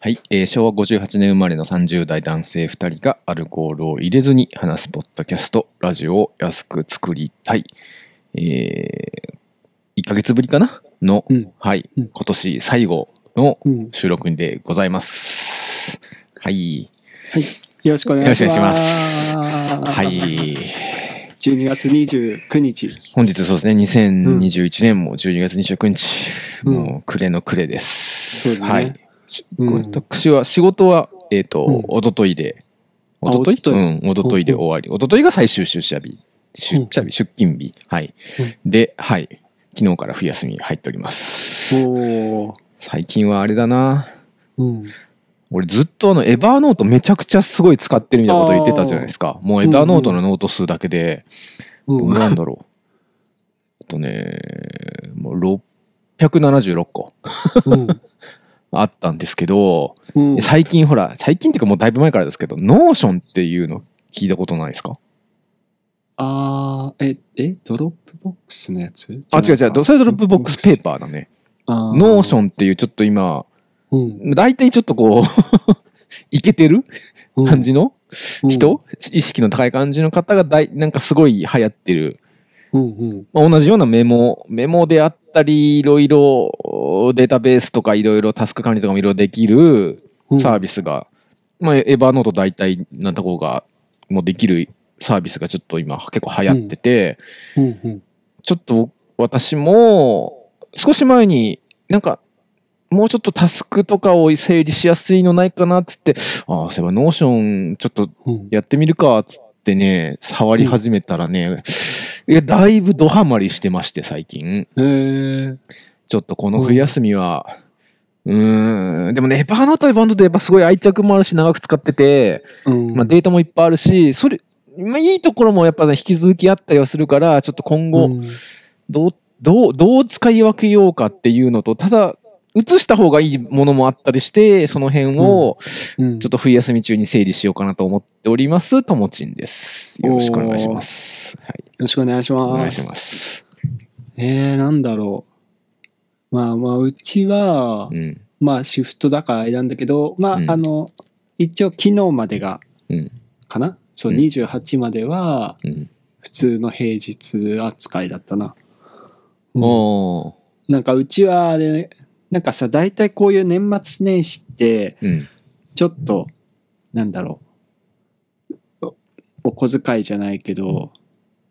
はい、えー昭和58年生まれの30代男性2人がアルコールを入れずに話すポッドキャストラジオを安く作りたい、え1ヶ月ぶりかな？の、うん。はい、うん。今年最後のうん。収録でございます。はい。はい。よろしくお願いします。は。い。12月29日。本日そうですね。2021年も12月29日、うん。もう暮れの暮れです。そうだね。はい、私は仕事はえっ、と、うん。一昨日で。あ一昨日一昨日うん一昨日で終わり。一昨日が最終出社日。出社日、出勤日。はい、ではい。昨日から冬休み入っております。おー。最近はあれだな。うん。俺ずっとあの Evernote めちゃくちゃすごい使ってるみたいなこと言ってたじゃないですか。もう Evernote のノート数だけで、どうん。うなんだろう。えっとね、もう676個。うん。あったんですけど、うん。最近ほら、最近っていうかもうだいぶ前からですけど、ノーションっていうの聞いたことないですか？あー、え、え、 Dropbox のやつ？あ、違う違う、それ Dropbox Paper だね。 Notion。ンっていうちょっと今、うん。大体ちょっとこう、いけてる？感じの？うん。人、意識の高い感じの方がだいなんかすごい流行ってるうんうん。まあ、同じようなメモ、メモであったり、いろいろデータベースとかいろいろタスク管理とかもいろいろできるうんサービスが、まあ、エヴァーノート大体なとこがもうできるサービスがちょっと今結構流行ってて、うんうん。ちょっと私も少し前になんかもうちょっとタスクとかを整理しやすいのないかなっつって、ああ、そういえばノーションちょっとうん。やってみるかっつってね、触り始めたらね、いや、だいぶドハマりしてまして、最近。ちょっとこの冬休みは、うーん、でもね、 Evernote は Evernote でやっぱすごい愛着もあるし、長く使ってて、うん。まあデータもいっぱいあるし、それ、まあいいところもやっぱね、引き続きあったりはするから、ちょっと今後、うんどう、どう、どう使い分けようかっていうのと、ただ、移した方がいいものもあったりして、その辺を、うんちょっと冬休み中に整理しようかなと思っております、ともちんです。よろしくお願いします。はい。よろしくお願いします。お願いします。えー、なんだろう。まあまあ、うちはう、ん。まあ、シフトだからあれなんだけど、まあ、うんあの、一応昨日までが、うん。かな？そう、うん28までは、うん。普通の平日扱いだったな。うんおー。なんかうちはあれ、なんかさ、大体こういう年末年始って、うん。ちょっと、なんだろう。おお小遣いじゃないけど、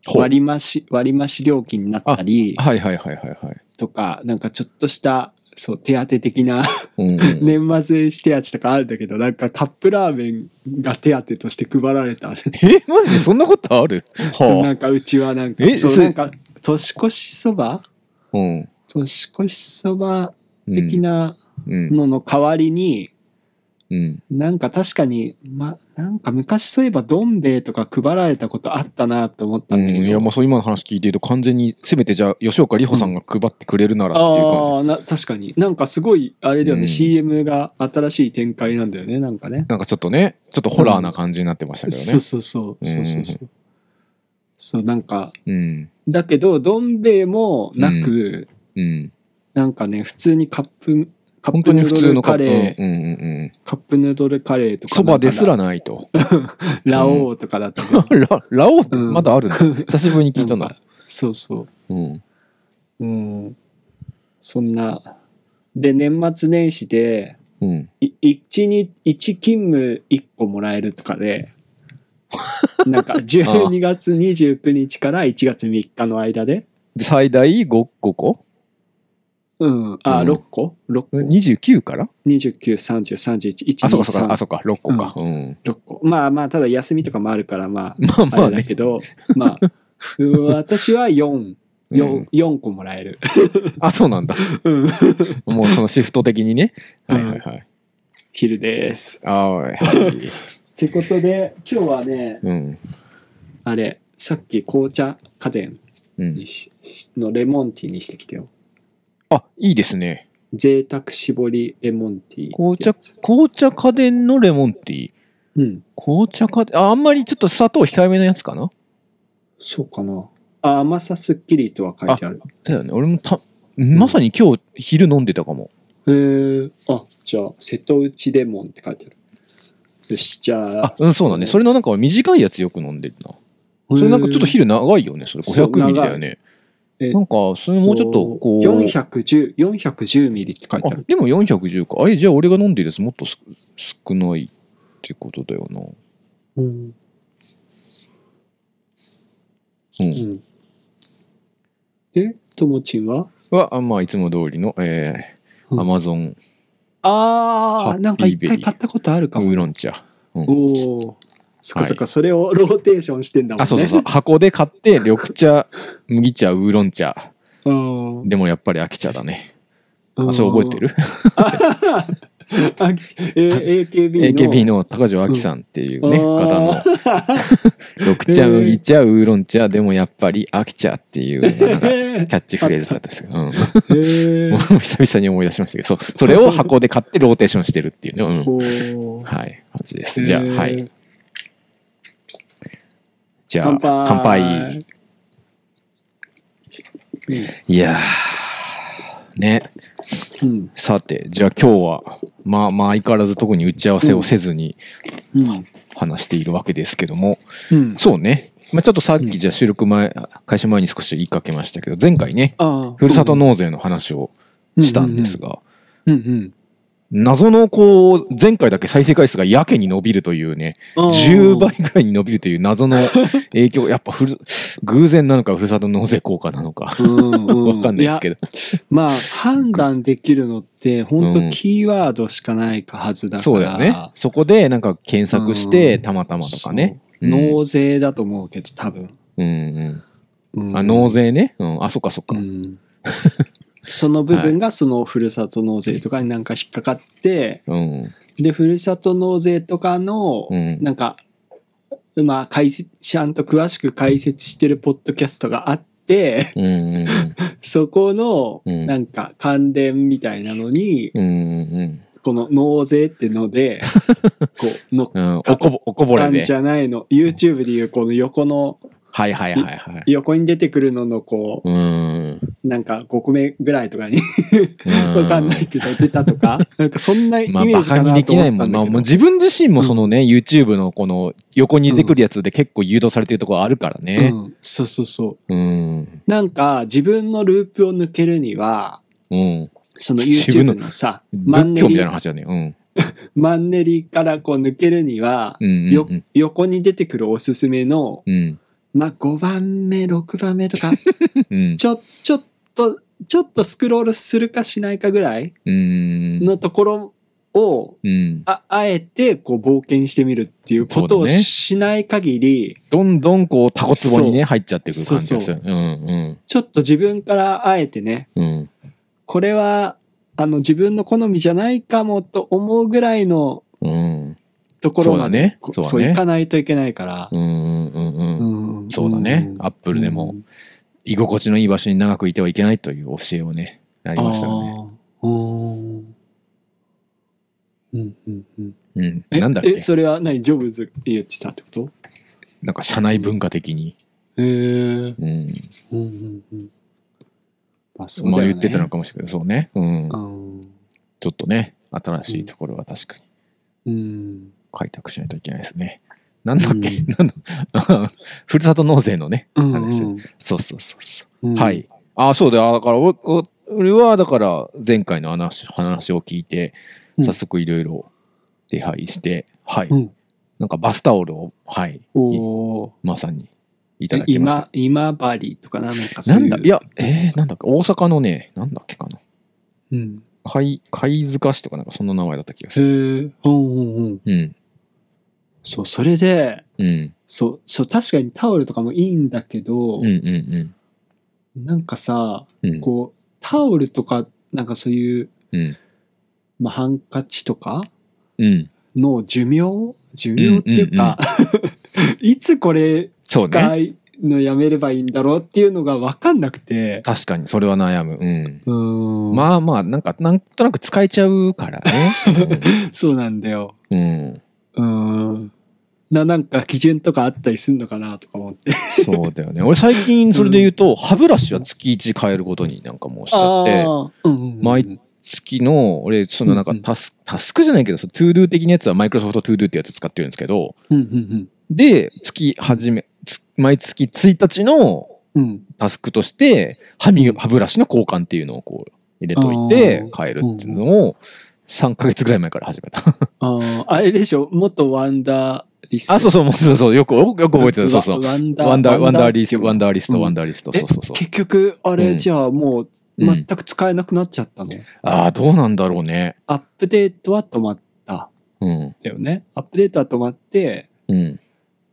ほう割増、割増料金になったりはいはいはいはいはい。とか、なんかちょっとした、そう、手当的なうんうん 年末年始手当とかあるんだけど、なんかカップラーメンが手当として配られた。えマジでそんなことある？なはんかうちはなんか、えそう、それなんか、年越しそば？あ。うん。年越しそばうん的なうん。のの代わりに、うん。なんか確かに、ま、なんか昔そういえばどん兵衛とか配られたことあったなと思ったうんん、だけど。いや、もうそう今の話聞いてると完全に、せめてじゃあ、吉岡里帆さんが配ってくれるならっていう感じ。ああ、な、確かに。なんかすごい、あれだよね、うん CM が新しい展開なんだよね、なんかね。なんかちょっとね、ちょっとホラーな感じになってましたけどそうね。そうそう。そうそうそう。そう、なんか、うん。だけど、どん兵衛もなく、うん。なんかね、普通にカップ、カッ本当にプヌードル普通のカレー、うんうんうん。カップヌードルカレーとか。そばですらないと。か ラオウとかだったけどラ、ラオウってうんまだあるの？久しぶりに聞いたな。そうそう。うん。うん。そんな。で、年末年始で、うん。い一日、一勤務一個もらえるとかで、なんか12月29日から1月3日の間で、で最大 5, 5個？うん、あ、うん6個 ?6 個 ?29 から？29、30、31、1、あ、そうか2、そうか。あ、3、そうか。6個か。うん。6個。まあまあ、ただ休みとかもあるから、ままああ、あまあね。れだけど、まあ、うん私は4、うん4、四個もらえる。あ、そうなんだ。うん。もうそのシフト的にね。はいはいはい。昼です。あーはい。ってことで、今日はね、うん。あれ、さっき紅茶家電うんに。ししのレモンティーにしてきてよ。あ、いいですね。贅沢絞りレモンティー。紅茶、紅茶家電のレモンティー。うん。紅茶家電、あ、あんまりちょっと砂糖控えめのやつかな？そうかな。あ、甘さすっきりとは書いてある。だよね。俺もた、まさに今日昼飲んでたかも。えー、あ、じゃあ、瀬戸内レモンって書いてある。よし、じゃあ。あ、うん、そうだね。それのなんか短いやつよく飲んでるな。それなんかちょっと昼長いよね。それそう500ミリだよね。えなんか、それもうちょっとこう。410、410ミリって書いてある。、あでも410か。あ、え、じゃあ俺が飲んでるやつもっとす少ないってことだよな。うん。う。うんん。で、ともちんは？は、あまあ、いつも通りの、えー、うんアマゾンあー、なんか一回買ったことあるかも。ウーロン茶。うんおお。そっかそっか、それをローテーションしてんだもんね。あ、そうそうそう。箱で買って、緑茶、麦茶、ウーロン茶。うん。でもやっぱり秋茶だね。うんあ、それ覚えてる ?AKB の。?AKB の高城亜紀さんっていうね、うん方のあ緑茶、麦茶、ウーロン茶、でもやっぱり秋茶っていうキへャッチフレーズだったんですよ。うん。えもう久々に思い出しましたけど、それを箱で買ってローテーションしてるっていうね。はい、感じです。じゃあ、はい。じゃあ、乾杯。いやー、ね。うん。さて、じゃあ今日は、まあまあ相変わらず特に打ち合わせをせずにうん。話しているわけですけども、うん。そうね。まあちょっとさっうん。きじゃあ収録前、開始前に少し言いかけましたけど、前回ね、あふるさと納税の話をしたんですが、うんうん謎のこう、前回だけ再生回数がやけに伸びるというね、あー10倍ぐらいに伸びるという謎の 影響、やっぱふる、偶然なのかふるさと納税効果なのか、わかんないですけど。まあ判断できるのって本うん当キーワードしかないかはずだから、そうだよね。そこでなんか検索して、うんたまたまとかね。納税だと思うけど多分、うんうんうん。うんあ、納税ね？うん。あ、そっかそっか。うんその部分がそのふるさと納税とかになんか引っかかって、うん。で、ふるさと納税とかの、うんなんか、まあ、解説、ちゃんと詳しく解説してるポッドキャストがあって、うんうん そこの、うんなんか関連みたいなのに、うん。うんうんこの納税ってので、こう、乗っうん。うん。おこぼ、れでたんじ。ゃないの。YouTube でいうこの横の、はいはいはいはい。横に出てくるののこうん。う、なんか5個目ぐらいとかに、うんわかんないけど出たとか、なんかそんなイメまあ、ージかなときないもん。まあ、思ったんだけど。もう自分自身もそのね、YouTube のこの横に出てくるやつで結構誘導されてるところあるからね。うん、そうそうそう。うん。なんか自分のループを抜けるには、うん。その YouTube のさ、マンネリみたいな、話だね。うん。マンネリからこう抜けるには、うんうんようん。横に出てくるおすすめの、うん。まあ、5番目、6番目とか、うん。ちょ、ちょっと、ちょっとスクロールするかしないかぐらいうん。のところを、うん。ああえてこう冒険してみるっていうことをそうだねしない限り、どんどんこう、タコツボにね、入っちゃっていく感じがする。そううんちょっと自分からあえてね、うん。うん。これは、あの、自分の好みじゃないかもと思うぐらいのうん。ところまで、そうだねこそうだねそういかないといけないから。うんうんうん。うんそうだね。アップルでも、居心地のいい場所に長くいてはいけないという教えをね、なりましたよね。うんうんうんうんうん。えなんだっけ？え、それは何？ジョブズ言ってたってこと？なんか社内文化的に。へえ。うん。うんうんうん。まあ、そうね。言ってたのかもしれないそうね。うん。うん。ちょっとね、新しいところは確かにうん。開拓しないといけないですね。なんだっけ、うんなんだふるさと納税のね、うん話うんそうそうそうそう。うんはい。あ、そうだよ。だから、俺は、だから、前回の話話を聞いて、うん早速いろいろ手配して、はい。うん。なんかバスタオルを、はい。いおーまさに、いたえだきました今、。今治とかななんかそういう。なんだ？いや、えー、なんだっけ、大阪のね、なんだっけかな。うん。貝、貝塚市とかなんかそんな名前だった気がすへる。え。うんうんうん。うん。そう、それで、うん。そう、そう、確かにタオルとかもいいんだけど、うんうんなんかさ、うん。うん。こう、タオルとか、なんかそういう、うん。まあ、ハンカチとかうん。の寿命？寿命っていうか、いつこれ使ね。うのやめればいいんだろうっていうのが分かんなくて。確かに、それは悩む。うん。うーん。まあまあ、なんか、なんとなく使えちゃうからね。そうなんだよ。うん。うんうーん。な、なんか基準とかあったりすんのかなとか思って。そうだよね。俺最近それで言うと、歯ブラシは月1変えることになんかもうしちゃって、うんうんうん毎付きの、俺、そのなんかうんうんタス,、タスクじゃないけど、その To Do 的なやつは Microsoft To Do ってやつ使ってるんですけど、うんうんで、月始め、つ毎月1日のうん。うん。タスクとして、歯磨歯ブラシの交換っていうのをこう入れといて変えるっていうのを3ヶ月ぐらい前から始めた。ああ、あれでしょ？元 Wunderlist。あ、そうそう、そうそう、よく、よく覚えてる。そうそう。ワワンダー。ワンダー、 Wunderlist、ワンダダーリスト、うん Wunderlist、えそうそうそう。結局、あれ、うんじゃあもう、うん全く使えなくなっちゃったの、ああ、どうなんだろうね。アップデートは止まった。うん。だよね。アップデートは止まって、うん。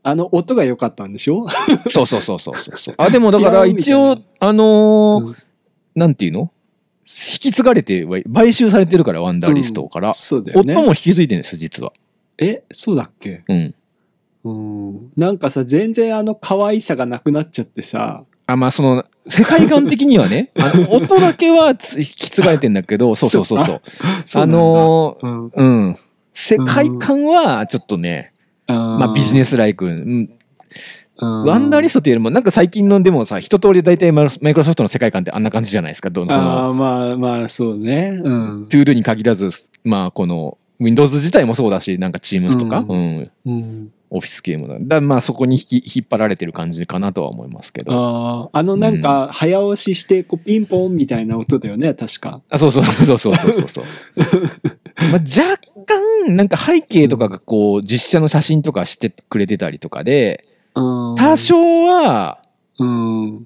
あの音が良かったんでしょ？そうそうそうそうそう。あ、でもだから 一応、あのなんていうの？引き継がれて、買収されてるから、ワンダーリストから。そうだよね。音も引き継いでるんです、実は。え、そうだっけ？うん。うん。なんかさ、全然あの可愛さがなくなっちゃってさ。あ、まあ、その、世界観的にはね、あの音だけはつ引き継がれてんだけど、そうそうそうそう。あのーうん、うん。世界観は、ちょっとね、ままあ、ビジネス、スライク、うんうんワンダーリストっていうよりも、なんか最近のでもさ、一通り大体マイマイクロソフトの世界観ってあんな感じじゃないですか。どのそのああ、まあまあ、そうね。うん。トゥードゥに限らず、まあ、この、Windows 自体もそうだし、なんか Teams とか、ううん、うん、オフィスゲームだ。だまあ、そこに引き引っ張られてる感じかなとは思いますけど。ああ、あのなんか、早押しして、こう、ピンポンみたいな音だよね、確か。あ、そうそうそうそうそうそうそう。まあ、若干、なんか背景とかがこう、実写の写真とかしてくれてたりとかで、うん多少は、うん。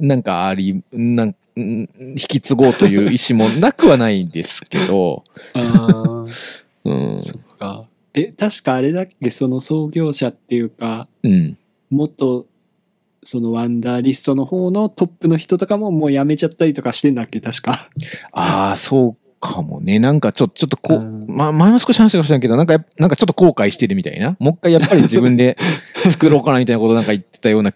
なんかあり、なんうん引き継ごうという意思もなくはないんですけど、あうんあ、。そっか。え、確かあれだっけ、その創業者っていうか、うん。元、そのワンダーリストの方のトップの人とかももう辞めちゃったりとかしてんだっけ、確か。ああ、そうかもね。なんかちょ、ちょっとこう、うんまあ、前も少し話したかもしれないけど、なんかなんかちょっと後悔してるみたいな。もう一回やっぱり自分で作ろうかなみたいなことなんか言ってたような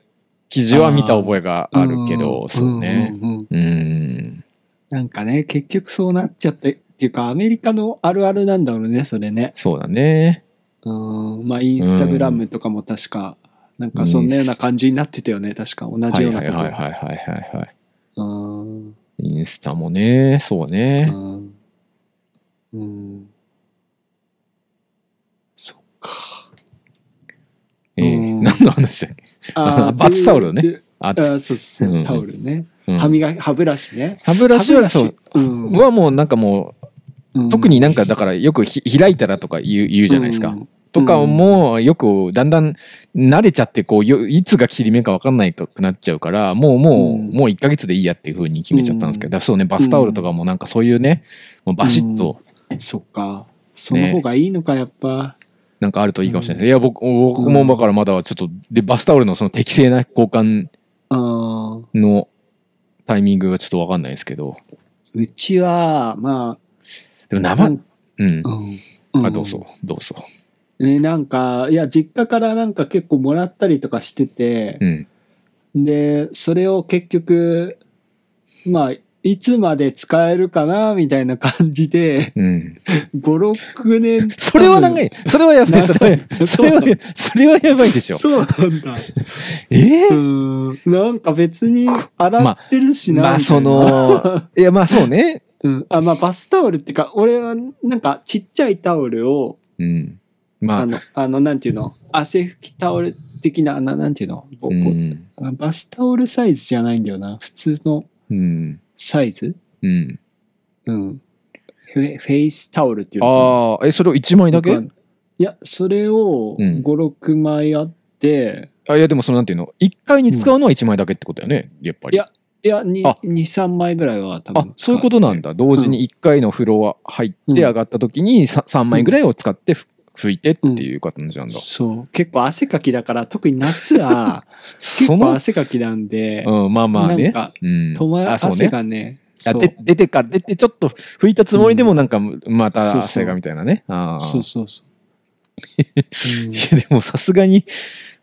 記事は見た覚えがあるけど、んそうね。んうん。なんかね、結局そうなっちゃって、っていうかアメリカのあるあるなんだろうね、それね。そうだね。うん。まあ、インスタグラムとかも確か、なんかそんなような感じになってたよね、確か。同はいはじようないこと。はいはいはいはいはい。うん。インスタもね、そうね。うん。うん。そっか。えーうん何の話だっけ？あー バスタオルねああーそうそううんタオルね。うん歯磨き、歯ブラシね。歯ブラシはそう。うん。はもうなんかもうんう、特になんかだからよくひ開いたらとか言う言うじゃないですか。うんとかもよくだんだん慣れちゃってこうよいつが切り目か分かんないくなっちゃうからもうもう、うんもう1ヶ月でいいやっていうふうに決めちゃったんですけど、だからそうねバスタオルとかもなんかそういうねもうバシッとそっか。その方がいいのか、やっぱ。なんかあるといいかもしれないです、いや僕僕もだからまだちょっとでバスタオルのその適正な交換うん。のタイミングがちょっと分かんないですけど。うちは、まあ、でも生うんうん。うん。あどうぞどうぞ。ね、なんか、いや、実家からなんか結構もらったりとかしててう、ん。で、それを結局、まあ、いつまで使えるかな、みたいな感じで、うん。5、6年。それは長い。それはやばい。それはそれはそれはやばいでしょ。そうなんだ。え？えうん。なんか別に洗ってるしな。まあそのいやまあそうね。うん。あ、まあバスタオルっていうか、俺はなんかちっちゃいタオルを、うん。まあ。あの、あの、なんていうの？汗拭きタオル的な、ななんていうの？うん。あバスタオルサイズじゃないんだよな。普通の。うんサイズ？うん。うん。フェフェイスタオルっていうのかな？ああえそれを1枚だけ？いや、それをうん。5、6枚あって、あいやでもそのなんていうの？1回に使うのは1枚だけってことだよねやっぱり。いやいや、2、あ。2 3枚ぐらいは多分あそういうことなんだ。だ同時に1回の風呂は入ってうん上がった時に 3, 枚ぐらいを使ってふ拭いてっていう感じなんだ、そう。結構汗かきだから、特に夏は 結構汗かきなんで、うんまあまあね。なんかうん。止ま汗がね、あそう。で出てから出てちょっと拭いたつもりでもなんかまたそうそう。汗がみたいなね。そうそうそう。う んいやでもさすがに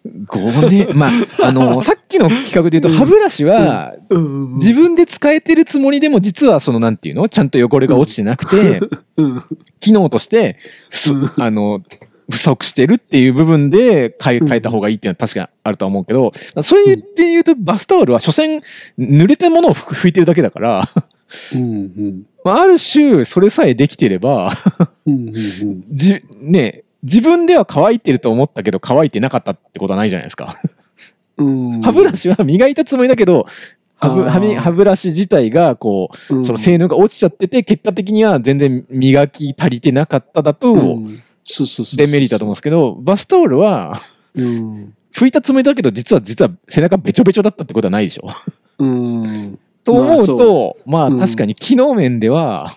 5年 まああのさっきの企画で言うとうん。歯ブラシはうん。自分で使えてるつもりでも実はそのなんていうの？ちゃんと汚れが落ちてなくてうん。機能としてあの不足してるっていう部分で変えうん。変えた方がいいっていうのは確かにあるとは思うけどそれで言うとバスタオルは所詮濡れたものを拭拭いてるだけだからうん。うん。まあ、ある種、それさえできてれば、うん。うん。うん。じ、ね、自分では乾いてると思ったけど乾いてなかったってことはないじゃないですか。うん歯ブラシは磨いたつもりだけど、歯ブ歯ブラシ自体がこう、うんその性能が落ちちゃってて、結果的には全然磨き足りてなかっただと。デメリットだと思うんですけど、バスタオルは、うん。拭いたつもりだけど、実は、実は背中べちょべちょだったってことはないでしょ。うん。と思うと、まあうん確かに機能面では、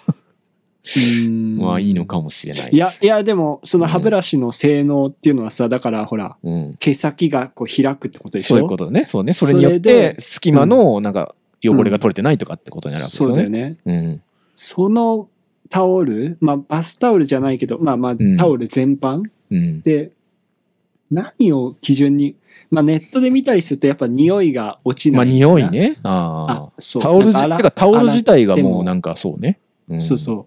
うんまあいいのかもしれない。いや、いや、でも、その歯ブラシの性能っていうのはさ、だからほら、うん。毛先がこう開くってことでしょ？そういうことだね。そうね。それによってで、隙間の、なんか、汚れが取れてないとかってことになるわけですそうよね。だよね。うん。そのタオル、まあ、バスタオルじゃないけど、まあまあん、タオル全般？うん。で、何を基準に、まあ、ネットで見たりすると、やっぱ匂いが落ちまあない。匂い。ね。ああ、そう。あ。タオル自体がもうなんかそうね。んそうそう。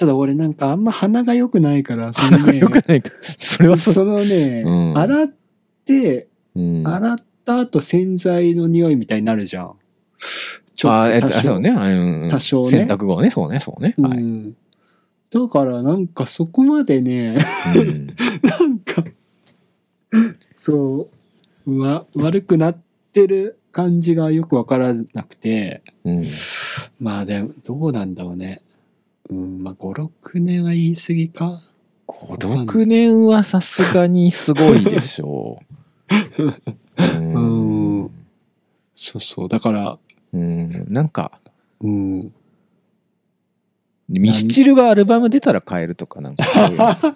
ただ俺なんかあんま鼻が良くないから、そのね鼻が良くないか。それはそのね、うん洗って、うん。洗った後洗剤の匂いみたいになるじゃん。ちあえっと多少そうね。うん多少ね洗濯後はね。そうね。そうね。はい。うん。だからなんかそこまでね、うん なんか、そう、わ、悪くなってる感じがよくわからなくて、うん。まあでも、どうなんだろうね。うん、まあ5、6年は言い過ぎか。5、6年はさすがにすごいでしょう。う うんん。そうそう。だから、うん。なんか、うん。ミスチルがアルバム出たら買えるとかなんか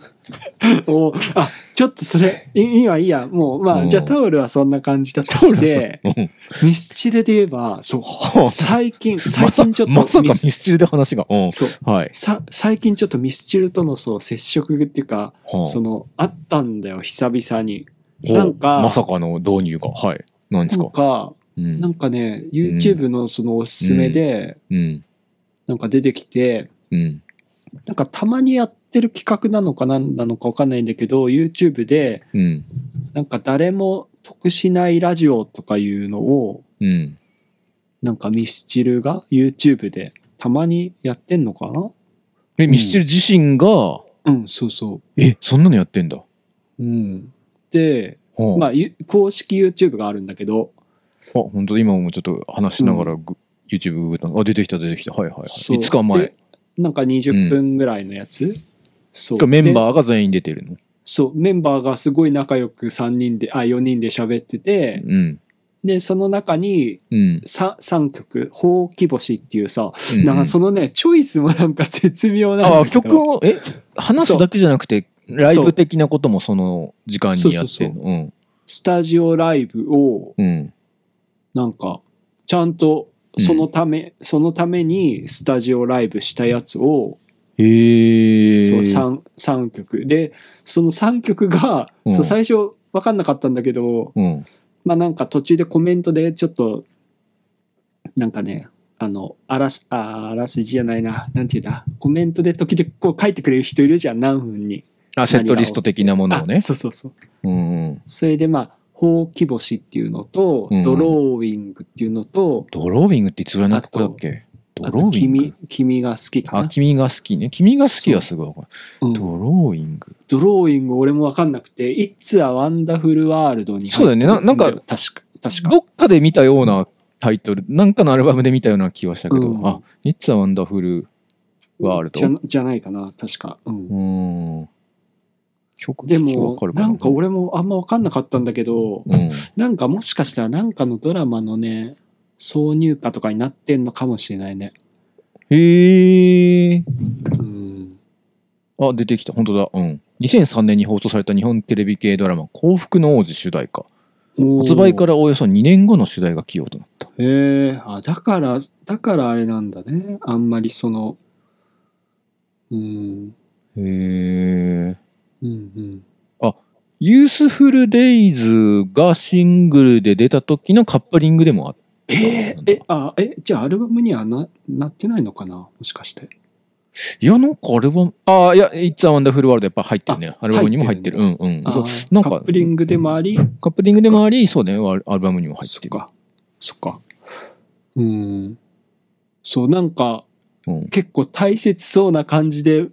おあ、ちょっとそれ、いいいや。もう、まあ、うんじゃあタオルはそんな感じだとして、うんミスチルで言えば、そう、はあ最近、最近ちょっとまさかミミススチルで話が。うん。そう、はい。さ、最近ちょっとミスチルとのそう接触っていうか、はあその、あったんだよ、久々に。なんかまさかの導入が。はい。何ですなんかなんかね、YouTube のそのおすすめで、うん。なんか出てきて、うん。なんかたまにやってる企画なのか何なのかわかんないんだけど、YouTube で、うん。なんか誰も得しないラジオとかいうのを、うん。なんかミスチルが YouTube でたまにやってんのかな？え、ミスチル自身が、うん、そうそえ、そんなのやってんだ。う。うん。で、はあ、まあ、ゆ公式 YouTube があるんだけど、あ、本当だ今もちょっと話しながらぐ、YouTube ググったのあ、出てきた出てきた。はいはいはい。そう5日前で。なんか20分ぐらいのやつ、そう。メンでバーが全員出てるの？そう、メンバーがすごい仲良く3人で、あ、4人で喋ってて、うん。で、その中にうん。3, 3曲、ほうき星っていうさ、うんなんかそのね、チョイスもなんか絶妙なんあ。曲を、え？話すだけじゃなくて、ライブ的なこともその時間にやってんの？うん。スタジオライブを、うん。なんか、ちゃんと、そのため、そのためにスタジオライブしたやつを、へえ。そう、3、三曲。で、その3曲が、うんそう、最初分かんなかったんだけど、うん。まあなんか途中でコメントでちょっと、なんかね、あの、あらす、ああらすじじゃないな、なんていうんだ、コメントで時々こう書いてくれる人いるじゃん、何分に。あ、セットリスト的なものをねあ。そうそうそう。うんうん。それでまあ、ほうき星っていうのと、うんドローイングっていうのと、ドローイングっていつぐらいの曲だっけ？ドローイング？君、君が好きかあ、な。君が好きね。君が好きはすごいわかる。うんドローイング。ドローイング俺もわかんなくて、It's a Wonderful World に入ってるそうだよねななんか確か、確か。どっかで見たようなタイトル、なんかのアルバムで見たような気はしたけど、うんあ、It's a Wonderful World？じゃじゃないかな、確か。うんうーん。曲で聴きわもかる、かな？んか俺もあんま分かんなかったんだけど、うん。なんかもしかしたらなんかのドラマのね、挿入歌とかになってんのかもしれないね。へえ。うん。あ、出てきた。本当だ。うん。2003年に放送された日本テレビ系ドラマ、幸福の王子主題歌。発売からおよそ2年後の主題が起用となった。へえ、あ、だから、だからあれなんだね。あんまりその、うん、へえ。うん、うん。ユースフルデイズがシングルで出た時のカップリングでもあった。えーえ、あ、え、じゃあアルバムにはな、なってないのかな？もしかして。いや、なんかあれは、ああ、いや、It's a Wonderful World やっぱ入ってるね。アルバムにも入ってる。うんうん。あーなんか、カップリングでもあり、カップリングでもあり、そうね、アルアルバムにも入ってる。そっか。そっか。うん。そう、なんか、うん、結構大切そうな感じで、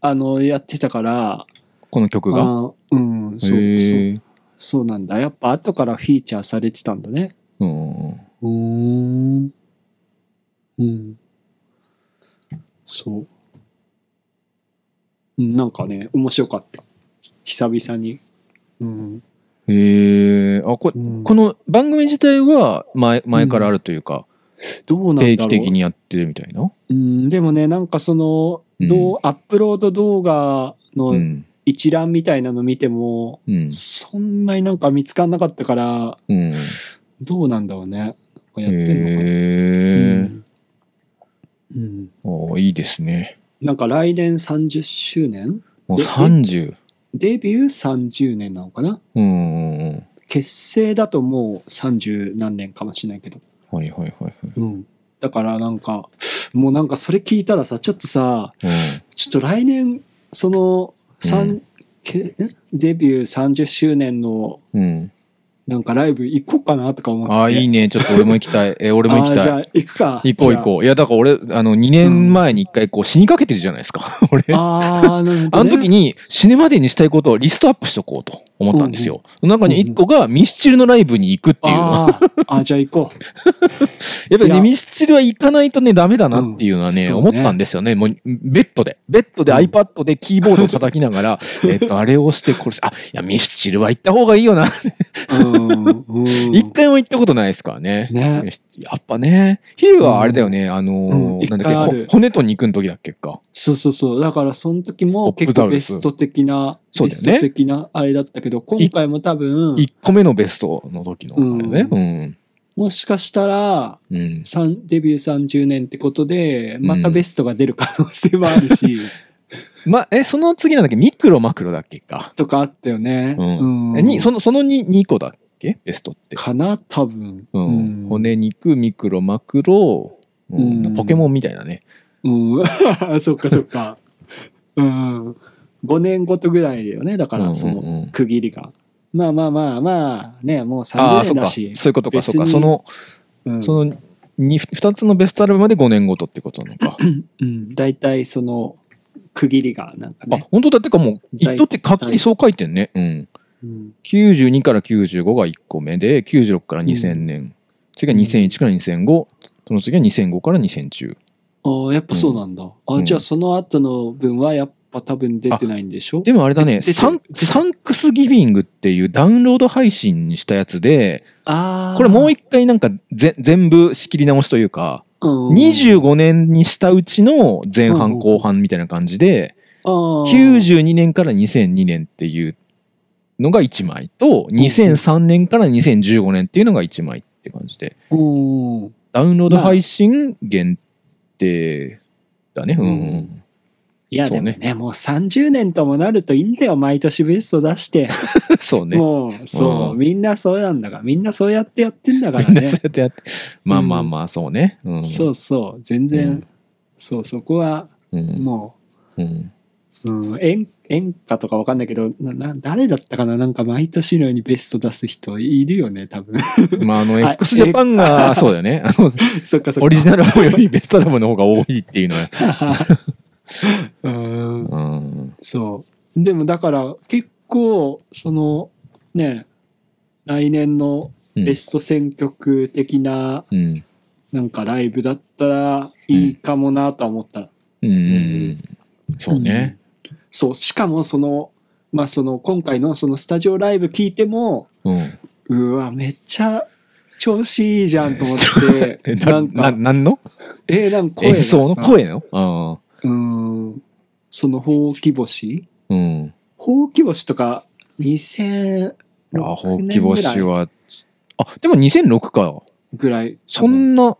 あの、やってたから、この曲が？あうん、そう、へそう、ーそうなんだ。やっぱ後からフィーチャーされてたんだね。うん。うーん。うん。そう。うんなんかね、面白かった。久々に。うん。へえあこうんこの番組自体は前前からあるというか、どうなんだろう定期的にやってるみたいな？うん、でもね、なんかその、うんどうアップロード動画うのん。一覧みたいなの見ても、うん。そんなになんか見つかんなかったから、うん。どうなんだろうね。かやってんのかな。へえうんうんおいいですね。なんか来年30周年？もうえ30。デビュー30年なのかな？うんうんうん。結成だともう30何年かもしれないけど。はいはいはいはい。うん。だからなんか、もうなんかそれ聞いたらさ、ちょっとさ、うんちょっと来年、その、三うんけんデビュー30周年のうん。なんかライブ行こうかなとか思って。ああ、いいね。ちょっと俺も行きたい。え、俺も行きあーじゃあたい。行くか。行こう行こう。いや、だから俺、あの、2年前に一回こう死にかけてるじゃないですか。俺。う。ああ、なるほど、ね。あの時に死ぬまでにしたいことをリストアップしとこうと思ったんですよ。中に1個がミスチルのライブに行くっていう。あーあー、じゃあ行こ やっぱりね、ミスチルは行かないとね、ダメだなっていうのはね、うんね思ったんですよね。もう、ベッドで。ベッドでうん iPad でキーボードを叩きながら、えっと、あれを押して、これ、あ、いや、ミスチルは行った方がいいよな。う。うん。うん一回も行ったことないですからね。ね。やっぱね、ヒルはあれだよね、あのなんだっけ、ほ骨と肉の時だっけか。そうそうそう。だからその時ポも結構ベススト的な、ベスト的なあれだったけど、今回も多分、1個目のベストの時のあれね。うん。もしかしたら、うん。三デビュー30年ってことで、またベストが出る可能性もあるし、ま、え、その次なんだっけ？ミクロマクロだっけか。とかあったよね。うん。えに、その、その 2, 2個だっけ？ベストって。かな？多分。うん。骨肉、ミクロ、マクロ、うんうんポケモンみたいなね。うん。そっかそっか。うん。5年ごとぐらいだよね。だから、その区切りが。まあまあまあまあ、ね、もうあ30あ、そっか。年だし。そういうことか、別そうか。にその、うんその2、二つのベストアルバムで5年ごとってことなのか。うん。大体その区切りがなんかあね。、本当だってかもう、大一等って勝手にそう書いてんね。うん。うん92から95が1個目で、96から2000年。次が2001から2005。その次は2005から2010。ああ、やっぱそうなんだ。あ、うんじゃあその後の分はやっぱ多分出てないんでしょ？でもあれだね、サンサンクスギビングっていうダウンロード配信にしたやつで、ああ。これもう一回なんかぜ全部仕切り直しというか、うん、25年にしたうちの前半後半みたいな感じで、あー92年から2002年っていうのが1枚と、2003年から2015年っていうのが1枚って感じで、うん。ダウンロード配信限定だね。うんうん。いやでもね、もう30年ともなるといいんだよ、毎年ベスト出して。そうね。もう、そう、うんみんなそうなんだから、みんなそうやってやってんだからね そう。やってやって。まあまあまあ、そうね。うん。そうそう、全然、うんそう、そこは、うん。もうん。う、うん、演演歌とかわかんないけどなな、誰だったかな？なんか毎年のようにベスト出す人いるよね、多分。まあ、あの、はい x ジャパンが、そうだよね。あの、そっかそっか。オリジナルアルバムよりベストアルバムの方が多いっていうのは。うんうん。そう。でもだから結構、そのね、来年のうんベスト選曲的なうん。なんかライブだったらいいかもなとは思った。うんうん。そうね。そう、しかもその、まあその今回のそのスタジオライブ聞いても、うん。うわ、めっちゃ調子いいじゃんと思って え、ななんな、か、なんの？えー、なんか声がさ演奏の声の？あうん、そのほうき星あ。うん。ほうき星とか2000あ、ほうき星は、あ、でも2006か。ぐらい。そんな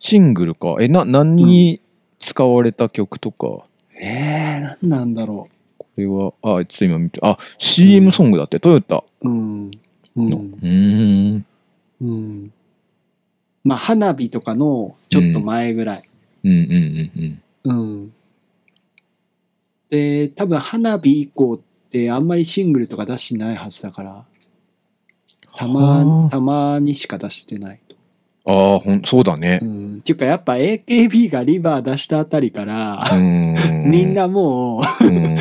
シングルか。え、な、何に使われた曲とか？えー、なんなんだろこれは、あ、ちょっと今見て、あ、CM ソングだって、トヨタう。うん。うの。んう。ーん。うん。まあ、花火とかのちょっと前ぐらい。うんうんうんうん。うん。で、多分花火以降ってあんまりシングルとか出してないはずだから、たはまあ、たまにしか出してないと。ああ、ほん、そうだねう。ん。っていうかやっぱ AKB がリバー出したあたりから、うん。みん。なもう、うん。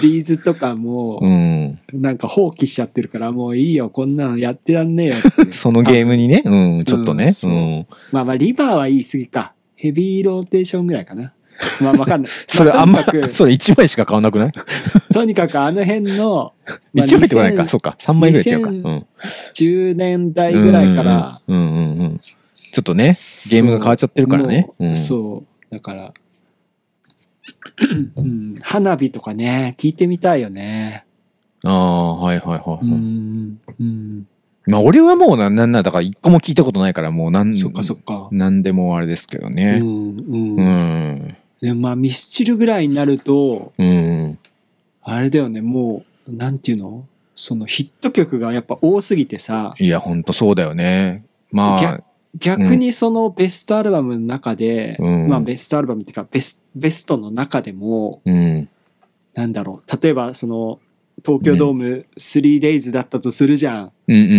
ビーズとかもう、ん。なんか放棄しちゃってるから、もういいよ、こんなのやってらんねえよって。そのゲームにね、うん、ちょっとね。うん。まあまあ、リバーは言い過ぎか。ヘビーローテーションぐらいかな。まあわかんない。それあんまそれ1枚しか買わなくない？とにかくあの辺の、まあ ?1 枚ってないか。2000そうか。3枚ぐらい違うか。う2000ん。10年代ぐらいから、うんうんうんうん。ちょっとね、ゲームが変わっちゃってるからね。もううんそう。だから、うん、花火とかね、聞いてみたいよね。ああ、はいはいはい。うん。うん。まあ俺はもうなんなんだから一個も聞いたことないからもうなんそっかそっか。なんでもあれですけどうね。ん。ううん。ん。でまあ、ミスチルぐらいになると、うん。あれだよね、もう、なんていうの？そのヒット曲がやっぱ多すぎてさ、いや、ほんとそうだよね。まあ逆、逆にそのベストアルバムの中で、うんまあベストアルバムっていうかベスベストの中でも、うん。なんだろう、例えばその東京ドーム 3days だったとするじゃん。うんうんうんう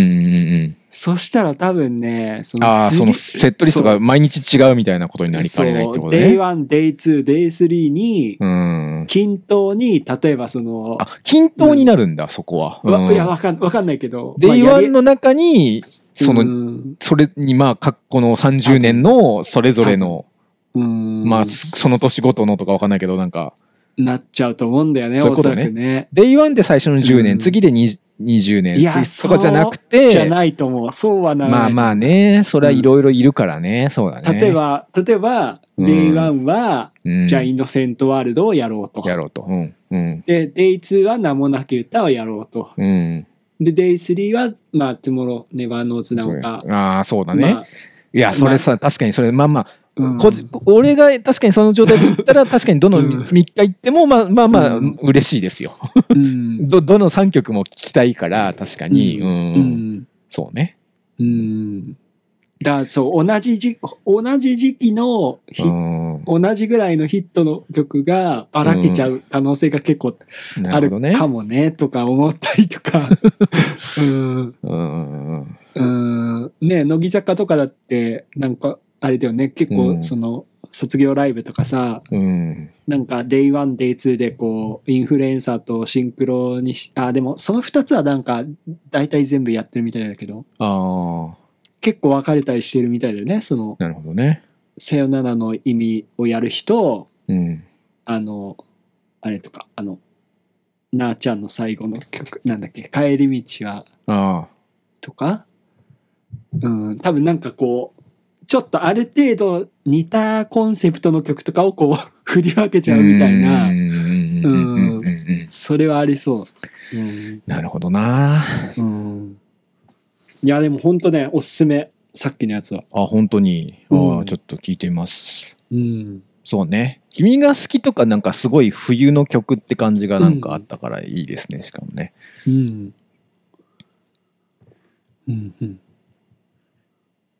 ん。そしたら多分ね、そのああ、3そのセットリストが毎日違うみたいなことになりかねないってことね。Day1、Day2、Day3 に、うん。均等に、例えばその、あ、均等になるんだ、そこは。わいや、うんわかん、わかんないけど、デイまあやりワンの中に、その、うんそれにまあ、かこの30年のそれぞれの、うんまあ、その年ごとのとかわかんないけど、なんか、なっちゃうと思うんだよね、おそそういうことねらくね。 Day1で最初の10年、うん次で20 20年いや、とかじゃなくて、じゃないと思う。そうはならない。まあまあね、それはいろいろいるからね、そうだね。例えば、例えば、うん Day1 は、うん、じゃあ innocent world をやろうと。やろうと。うん。うん。で、Day2 は名もなき詩をやろうと。うん。で、Day3 は、まあ、Tomorrow Never Knows なのか。ああ、そうだね。まあいや、それさ、確かにそれ、まあまあ、うん個人俺が確かにその状態で言ったら、確かにどのうん3日行っても、まあまあまあ、うん嬉しいですよ。うん。ど、どの3曲も聴きたいから、確かに。ううん。そうね。うん。だそう、同じじ、同じ時期のヒうん。同じぐらいのヒットの曲がばらけちゃう可能性が結構ある。かもね、とか思ったりとか。うん。うん。うん。ね乃木坂とかだって、なんか、あれだよね、結構、うんその、卒業ライブとかさ、うん。なんか、Day1、Day2 でこう、インフルエンサーとシンクロにし、あ、でも、その二つはなんか、大体全部やってるみたいだけど、ああ、結構分かれたりしてるみたいだよね、その、なるほどね。さよならの意味をやる人、うん。あの、あれとか、あの、なあちゃんの最後の曲、なんだっけ、帰り道は、あとか、うん、多分なんかこう、ちょっとある程度似たコンセプトの曲とかをこう、振り分けあ。ちゃうみたいなう、んうんうんうんうんうん。それはありそう。うん。なるほどな。うん。いや、でも本当ね、おすすめ。さっきのやつは。あ、本当に。うんああ、ちょっと聞いてみます。うん。そうね。君が好きとかなんかすごい冬の曲って感じがなんかあったからいいですね、しかもね。うん。うんうん。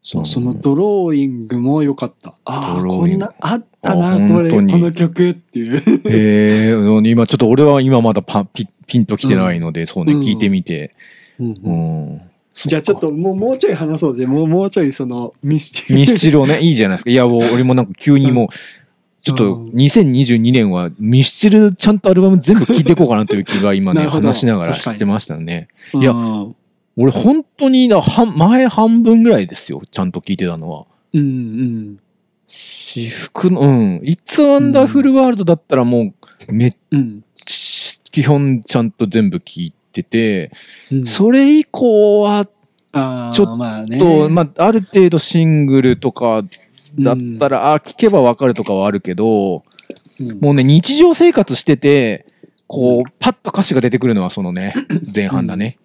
そう、うんそのドローイングも良かった。ああ、こんな、あったあな、これ、この曲っていう。へえ、今ちょっと俺は今まだパンピピンときてないので、そうね、うん聞いてみて。うんううんん。じゃあちょっともう、もうちょい話そうぜ。もう、もうちょいその、ミスチル。ミスチルをね、いいじゃないですか。いや、もう俺もなんか急にもう、ちょっとうん2022年はミスチルちゃんとアルバム全部聴いていこうかなという気が今ね、話しながら知ってましたね。うんいや俺本当にな、半前半分ぐらいですよ、ちゃんと聞いてたのは。うんうん。私服の、うん。It's a Wonderful World だったらもう、めっうん。ち、基本ちゃんと全部聞いてて、うんそれ以降は、ちょっとまあね。と、まあ、ある程度シングルとかだったら、あ、聞けばわかるとかはあるけど、うんもうね、日常生活してて、こう、パッと歌詞が出てくるのはそのね、前半だね。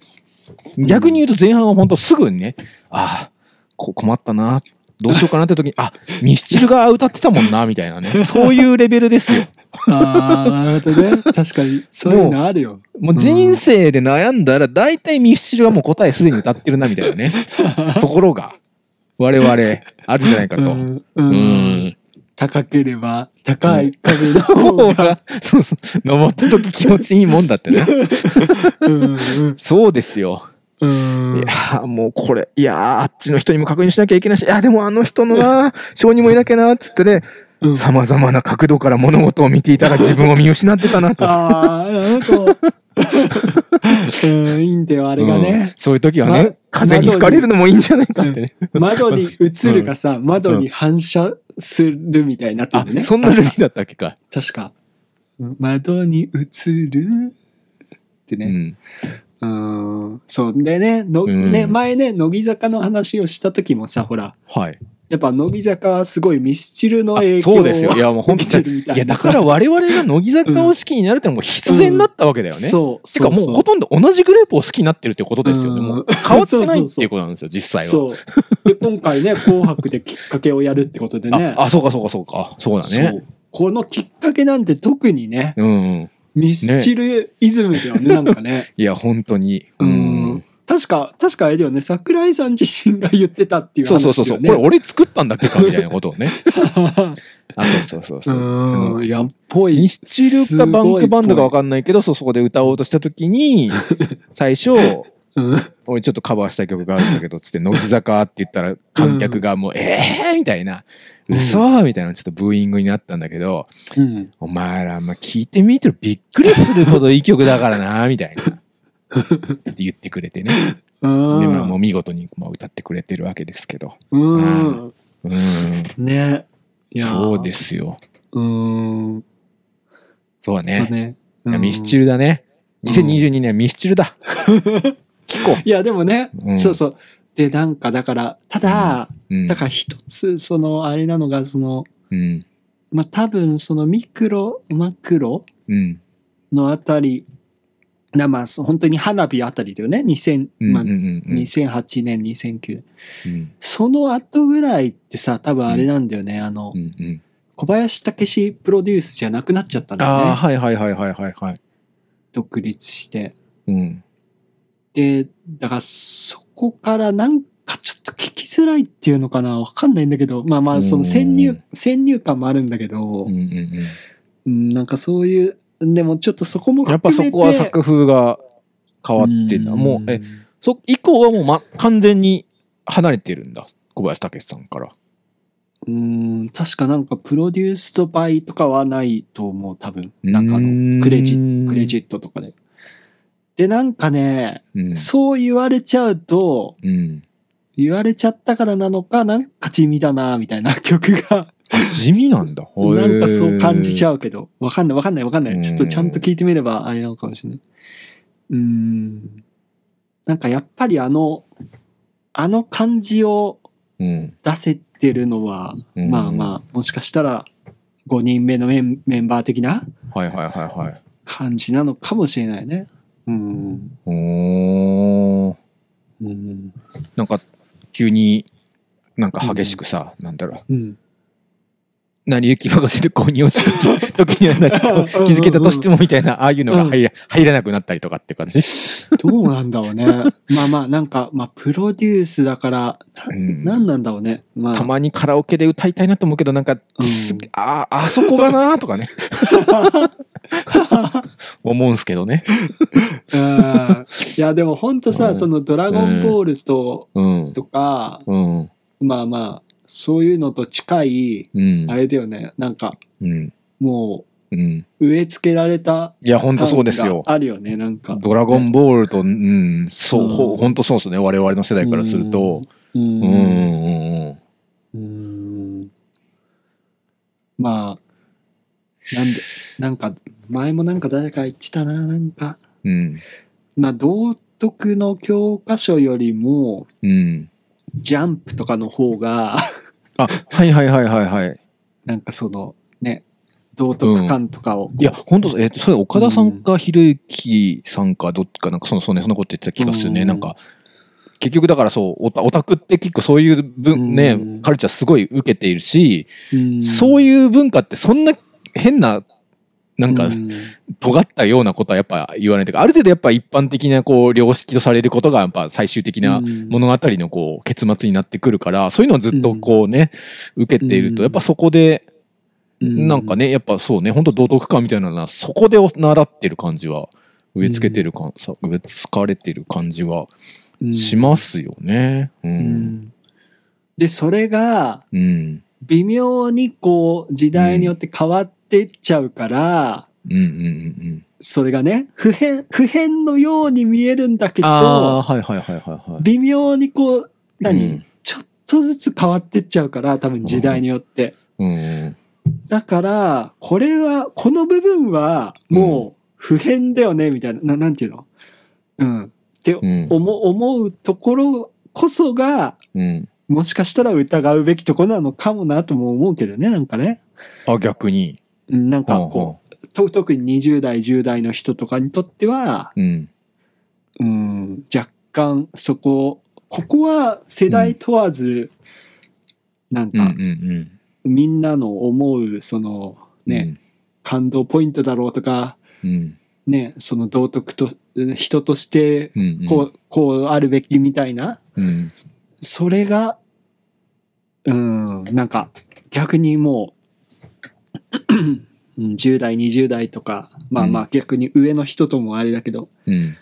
逆に言うと前半は本当すぐにね、ああ、こ困ったな、どうしようかなって時に、あ、ミスチルが歌ってたもんな、みたいなね。そういうレベルですよ。ああ、なるほどね。確かに、そういうのあるよ。もう人生で悩んだら、大体ミスチルはもう答えすでに歌ってるな、みたいなね。ところが、我々、あるんじゃないかと。うん。高ければ高い壁の方方が。が、そうそう、登った時気持ちいいもんだってね。うんうんそうですよ。うんいやーもうこれ、いやーあっちの人にも確認しなきゃいけないし、いやでもあの人のな、証人もいなきゃな、つってね、うん様々な角度から物事を見ていたら 自分を見失ってたなと。ああ、なんか、うん、いいんだよ、あれがうんね。そういう時はね、ま風に吹かれるのもいいんじゃないかってね。窓に映るかさ、窓に反射するみたいになってるね。、そんなルールだったっけか。確か。うん窓に映るってね。うん。うん。そう。でね、のうんね、前ね、乃木坂の話をした時もさ、ほら、はい。やっぱ乃木坂はすごいミスチルのあ影響をそうですよ。いや、もういや、だから我々が乃木坂を好きになるってのも必然だったわけだよね。そう。てかもうほとんど同じグループを好きになってるってことですよね。うんもう変わってないっていうことなんですよ、実際は。そう。で、今回ね、紅白できっかけをやるってことでね。あ、あ、そうかそうかそうか。そうだね。このきっかけなんて特にね、うんうん。ミスチルイズムだよね、なんかね。いや、本当に。ううんん。確か、確かあれだよね、桜井さん自身が言ってたっていう話ね。そうそうそう。これ俺作ったんだっけかみたいなことをね。あ、そうそうそうそう。うん、やっぽい。ミスチルかバンクバンドか分かかんないけど、そうそこで歌おうとした時に、最初、うん。俺ちょっとカバーした曲があるんだけど、つって、乃木坂って言ったら、観客がもう、えーみたいな、うん嘘みたいな、ちょっとブーイングになったんだけど、うん。お前ら、まあ、聞いてみてるびっくりするほどいい曲だからな、みたいな。って言ってくれてね。で、まあ、もう見事にまあ歌ってくれてるわけですけど。うん。うん。ね。そうで。すよ。うん。そうだね。ね。ミスチルだね。2022年はミスチルだ。聞こいや、でもね、うんそうそう。で、なんか、だから、ただ、だから一つ、その、あれなのが、その、うん。まあ、多分、そのミクロ、マクロうん。のあたり、なまあ、本当に花火あたりだよね。2000、まあうんうんうんうん2008年、2009年。うんその後ぐらいってさ、多分あれなんだよね。あのう、んうん小林武史プロデュースじゃなくなっちゃったんだよああ、ね。はいはいはいはいはいはい。独立して。うん。で、だからそこからなんかちょっと聞きづらいっていうのかなわかんないんだけど、まあまあその先入うん、先入観もあるんだけどうん、うんうんうん、なんかそういう、でもちょっとそこもやっぱそこは作風が変わってた。んもう、え、そ、以降はもう、ま、完全に離れてるんだ。小林武史さんから。うん、確かなんかプロデュースとバイとかはないと思う、多分。なんかの、クレジット、クレジットとかで。で、なんかね、うん。そう言われちゃうと、うん。言われちゃったからなのか、なんか地味だな、みたいな曲が、地味なんだ。なんかそう感じちゃう。うけど、わかんないわかんないわかんない。ちょっとちゃんと聞いてみればあれなのかもしれない。うーん。なんかやっぱりあの、あの感じをうん。出せてるのは、うんまあまあ、もしかしたら5人目のメンメンバー的な。感じなのかもしれないね。うん。おー。うん。なんか、急に、なんか激しくさ、なんだろう。うん。成り行き任せで購入をした時時には何かを気づけたとしてもみたいな、ああいうのが入ら入らなくなったりとかって感じ。どうなんだろうね。まあまあ、なんか、まあ、プロデュースだから、なうんなんだろうね。まあ、たまにカラオケで歌いたいなと思うけど、なんか、あ、あそこがなとかね。思うんすけどね。うんいや、でも本当さ、うんそのドラゴンボールと、うん。とか、うん。まあまあ、そういうのと近い、うん。あれだよね。なんか、うん。もうん。う、植え付けられたいや、ほんと感そうですよが。あるよね、なんか。ドラゴンボールと、うん、そう、うんほほんとそうですね。我々の世代からすると。うん、うん、うん、うん。うんまあ、なんで、なんか、前もなんか誰か言ってたな、なんか、うん。まあ、道徳の教科書よりも、うん。ジャンプとかの方が、あ、はいはいはいはいはい。なんかその、ね、道徳観とかを、いや、本当えっ、と、それ岡田さんか、ひろゆきさんか、どっちか、なんか、その、その、そのこと言ってた気がするね。うん。なんか、結局だからそう、オタオタクって結構そういう分、ね、うん。カルチャーすごい受けているし、うん。そういう文化ってそんな変な、なんかう、尖ったようなことはやっぱ言わないというか、ある程度やっぱ一般的なこう、良識とされることがやっぱ最終的なうん。物語のこう、結末になってくるから、そういうのをずっとこうね、受けているうん。と、やっぱそこで、うん。なんかね、やっぱそうね、本当道徳観みたいなのは、そこで習ってる感じは、植え付けてる感、さ植え付かれてる感じはうん。しますよね。う。うん。んで、それが、うん。微妙にこう、時代によって変わっていっちゃうから、うんうんうんうん。それがね、普遍、普遍のように見えるんだけど、はいはいはいはいはい。微妙にこう、何、うんちょっとずつ変わってっちゃうから、多分時代によって。うんうん。だから、これは、この部分は、もう、普遍だよね、みたいな、ななんていうの？うん。ってうん。思思うところこそが、うん。もしかしたら疑うべきところなのかもなとも思うけどね、なんかね。あ、逆に。うんなんかこう、と特に20代、10代の人とかにとっては、ううん。うん、若干そこ、ここは世代問わず、なんうんうんか、うん。みんなの思う、その、ね、感動ポイントだろうとか、うん。ね、その道徳と、人として、うん。うん。こう、こうあるべきみたいな、うん。それが、うん、なんか、逆にもう、うん10代、20代とか、まあまあ逆に上の人ともあれだけど、うん。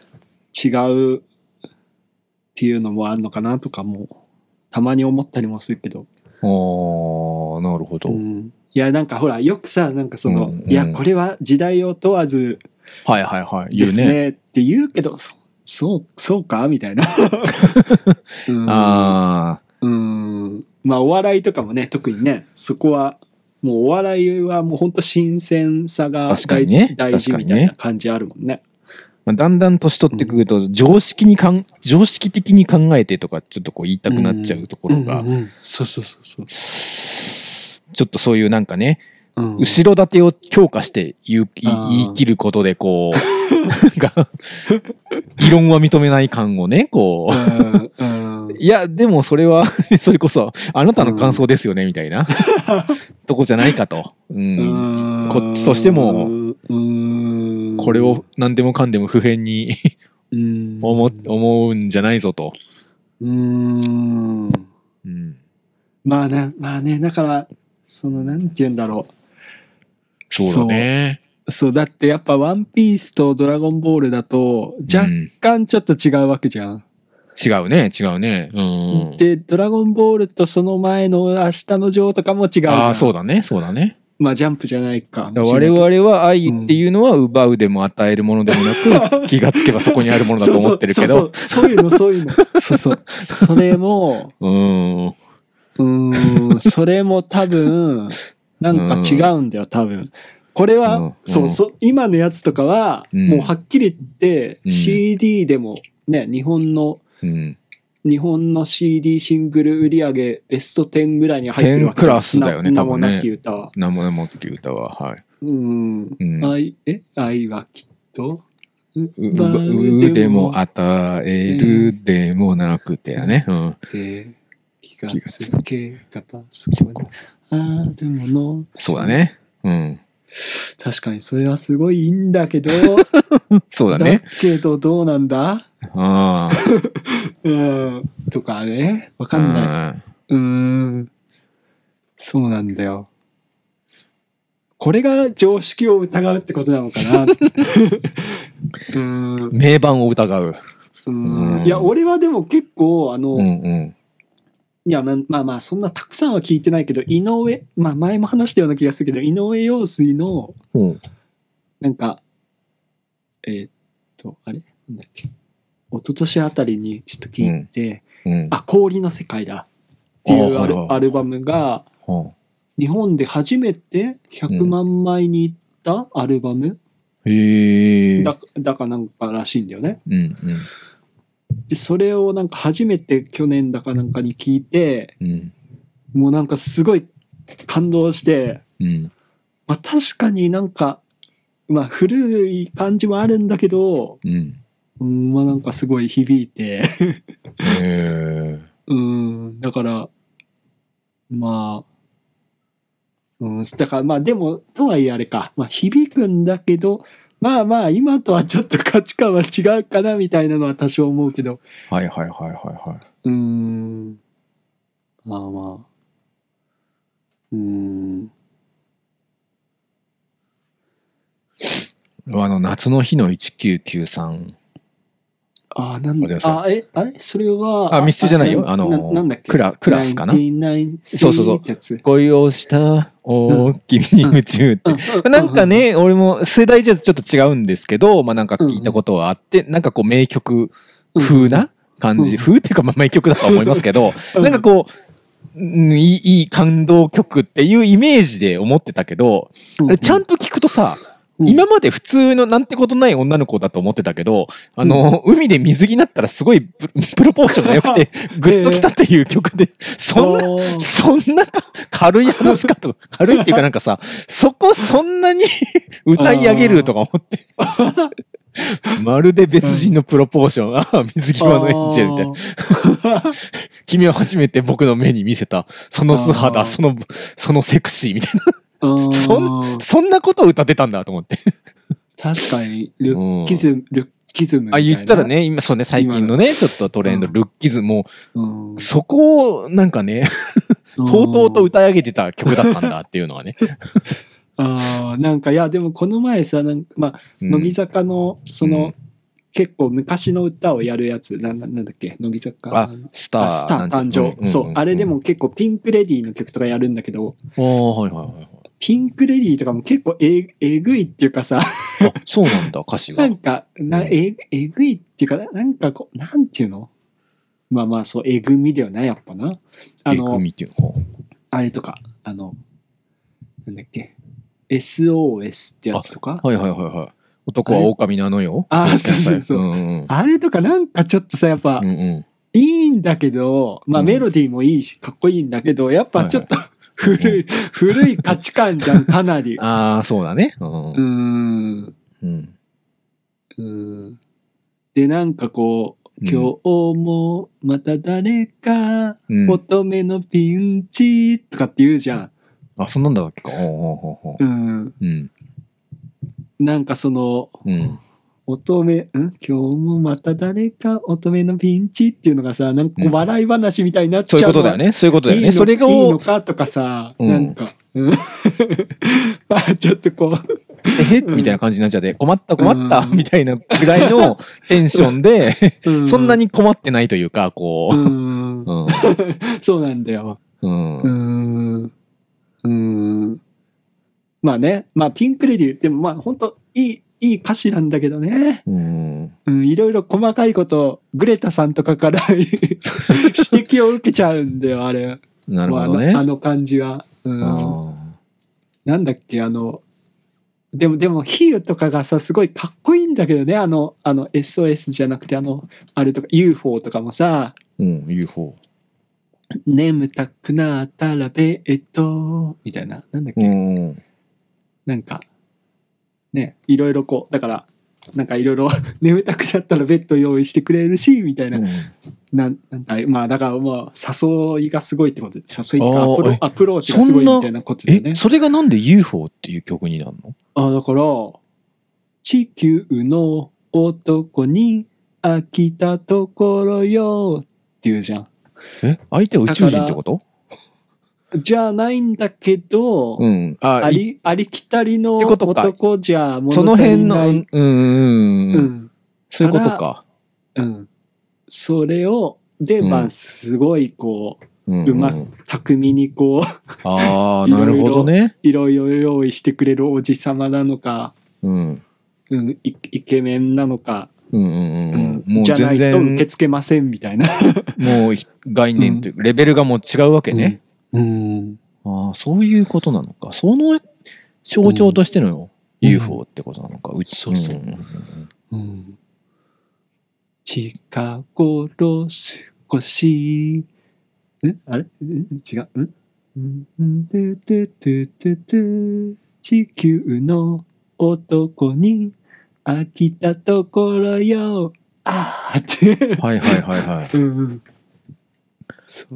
違うっていうのもあるのかなとかも、たまに思ったりもするけど。ああ、なるほど。うんいや、なんかほら、よくさ、なんかその、うんうんいや、これは時代を問わずはいはいはい。ですね。ねって言うけど、そそう、そうかみたいな。うんああ。うん。まあ、お笑いとかもね、特にね、そこは、もうお笑いはもう本当新鮮さが大事,、にね大事みたいな感じあるもんね。まあだんだん年取ってくると、常識にかん、常識的に考えてとか、ちょっとこう言いたくなっちゃうところがそうそうそうそう。ちょっとそういうなんかね、うん後ろ盾を強化して言い切ることで、こう、異論は認めない感をね、こう、いや、でもそれは、それこそ、あなたの感想ですよね、みたいな、とこじゃないかと。うん。こっちとしてもうん。これを何でもかんでも普遍にうん。思思うんじゃないぞと。うん。うん。まあねまあねだからそのなんて言うんだろそうだね。うそうだってやっぱ「ワンピースと「ドラゴンボール」だと若うん干ちょっと違うわけじゃん。違うね、違うね。うん。で「ドラゴンボール」とその前の「明日のジョー」とかも違うじゃん。ああ、そうだね、そうだね。まあジャンプじゃないか。だから我々は愛っていうのは奪うでも与えるものでもなく、気がつけばそこにあるものだと思ってるけど。そうそういうのそういうの。そうそう。それも、うん。うーん、それも多分、なんか違うんだよ、多分。これは、うんそううんそう、今のやつとかは、うんもうはっきり言って、うん CD でも、ね、日本の、うん。日本の CD シングル売り上げベスト10ぐらいに入ってるわけ10クラスだよねな多分ね名もなき歌は。名もなもっ歌は、はい。うん。うん愛、え？愛はきっと、ううでも与えるでもなくてやね。うん。で気がつけばそこにあるものそうだね。うん。確かにそれはすごいいいんだけど。そうだね。けどどうなんだ？あ うん。とかね。わあ。かんない。うん。そうなんだよ。これが常識を疑うってことなのかなうん うん。名盤を疑う。うん。うん。いや俺はでも結構あの、うんうん。いや、まあまあ、そんなたくさんは聞いてないけど、井上、まあ前も話したような気がするけど、井上陽水の、うん。なんか、えーっと、あれ？なんだっけ？一昨年あたりにちょっと聞いて、うん。あ、氷の世界だっていうアルアルバムが、は日本で初めて100万枚に行ったアルバム、あへえ。だだかなんからしいんだよね。うんうん。で、それをなんか初めて去年だかなんかに聞いて、うん。もうなんかすごい感動して、うん。まあ確かになんか、まあ古い感じもあるんだけど、うん。うん、まあなんかすごい響いて、へえ。うん、だから、まあ、うん、だからまあでも、とはいえあれか、まあ響くんだけど、まあまあ今とはちょっと価値観は違うかなみたいなのは多少思うけど、はいはいはいはいはい。うん、まあまあ、うん、あの、夏の日の1993。あああ、なんだ。あ、え、あれ？それは。あミスチルじゃないよ。あのななんだっけ？クラクラスかな？99そうそうそう。恋をした大きに夢中って。うん。なんか、ね、俺も世代じゃちょっと違うんですけど、まあなんか聞いたことはあって、なんかこう名曲風な感じ、うん。風っていうかまあ名曲だとは思いますけど、うん。なんかこう、うんいい感動曲っていうイメージで思ってたけど、ちゃんと聞くとさ、うん今まで普通のなんてことない女の子だと思ってたけど、あの、海で水着になったらすごいププロポーションが良くて、グッときたっていう曲で、そんな、そんなか軽い話かと、軽いっていうかなんかさ、そこそんなに 歌い上げるとか思って。まるで別人のプロポーション。ああ、水際のエンジェルみたいな。君は初めて僕の目に見せた、その素あ肌、ーその、そのセクシーみたいな。あーそそんなことを歌ってたんだと思って。確かに、ルッキズム、ルッキズムみたあ、いな。言ったらね、今、そうね、最近のね、ちょっとトレンド、うんルッキズムも、うん、そこを、なんかね、とうとうと歌い上げてた曲だったんだっていうのはね。ああ、なんか、いや、でもこの前さ、なんか、まあ、うん乃木坂の、その、うん結構昔の歌をやるやつ、なんなんだっけ、乃木坂？あ、スター。あスター誕生。そう、あれでも。結構ピンクレディーの曲とかやるんだけど、はいはいはい。ピンクレディーとかも結構ええぐいっていうかさ、あ、そうなんだ、歌詞がな。んか、なええぐいっていうか、なんかこう、なんていうの？まあまあ、そう、えぐみだよね、やっぱな。あえぐの、みっていうの？あれとか、あの、なんだっけ、SOS ってやつとか、はいはいはいはい。男は狼なのよ。あそうそうそううんうんあれとかなんかちょっとさ、やっぱうん。うんうん。いいんだけど、まあうんメロディーもいいし、かっこいいんだけど、やっぱちょっと古うい、古い価値観じゃん、かなり。ああ、そうだね。うんうーん。うん。うん。で、なんかこう、うん今日もまた誰かうん乙女のピンチとかって言うじゃん。あ、そんなんだっけか。うん。うん。なんかその、うん。乙女、ん？今日もまた誰か乙女のピンチっていうのがさ、なんか笑い話みたいになっちそういうゃうことだよね。そういうことだよね。いいのそれがいいをのかとかさ、うんなんか、うん まあちょっとこう、えへみたいな感じになっちゃって、困った困ったうんみたいなぐらいのテンションで、うそんなに困ってないというか、こうう。ん、うん。そうなんだよ。うんう。ん。うん。まあね、まあピンクレディー、でもまあ本当いい、いい歌詞なんだけどね。うん。うん、いろいろ細かいこと、グレタさんとかから 指摘を受けちゃうんだよ、あれ。なるほどねまああの。あの感じは。うん。あなんだっけ、あの、でも、でも、比喩とかがさ、すごいかっこいいんだけどね、あの、あの、SOS じゃなくて、あの、あれとか、UFO とかもさ、ーうん、UFO。眠たくなったらベッド、みたいな、なんだっけ、うん。なんか、ね、いろいろこう、だから、なんかいろいろ 眠たくなったらベッド用意してくれるし、みたいな、うんなん、なんだまあ、だからまあ、誘いがすごいってことで、誘いかアプロえアプローチがすごいみたいなことだよねえ、。それがなんで UFO っていう曲になるの？ああ、だから、地球の男に飽きたところよっていうじゃん。え相手は宇宙人ってこと？じゃないんだけど、うん。あ、いあり、ありきたりの男じゃ物その足り辺の、うんない。うんうんううん。ん。そういうことか。うん。それを、で、うんまあ、すごいこう、うんうまく、巧みにこう、あ ないるほどね。いろいろ用意してくれるおじさまなのか、うん。うん、イイケメンなのか、うんうんうんうん。じゃない全と受け然、付けませんみたいな。もう概念というか、レベルがもう違うわけね。うん。ああ、そういうことなのか。その象徴としてのうん。UFO ってことなのか。うち。そうそう。ん。ん。うん。近頃少し、ん。あれん。違う。ん。ん。トゥトゥトゥトゥトゥ地球の男に飽きたところよ。あーって。はいはいはいはい。うん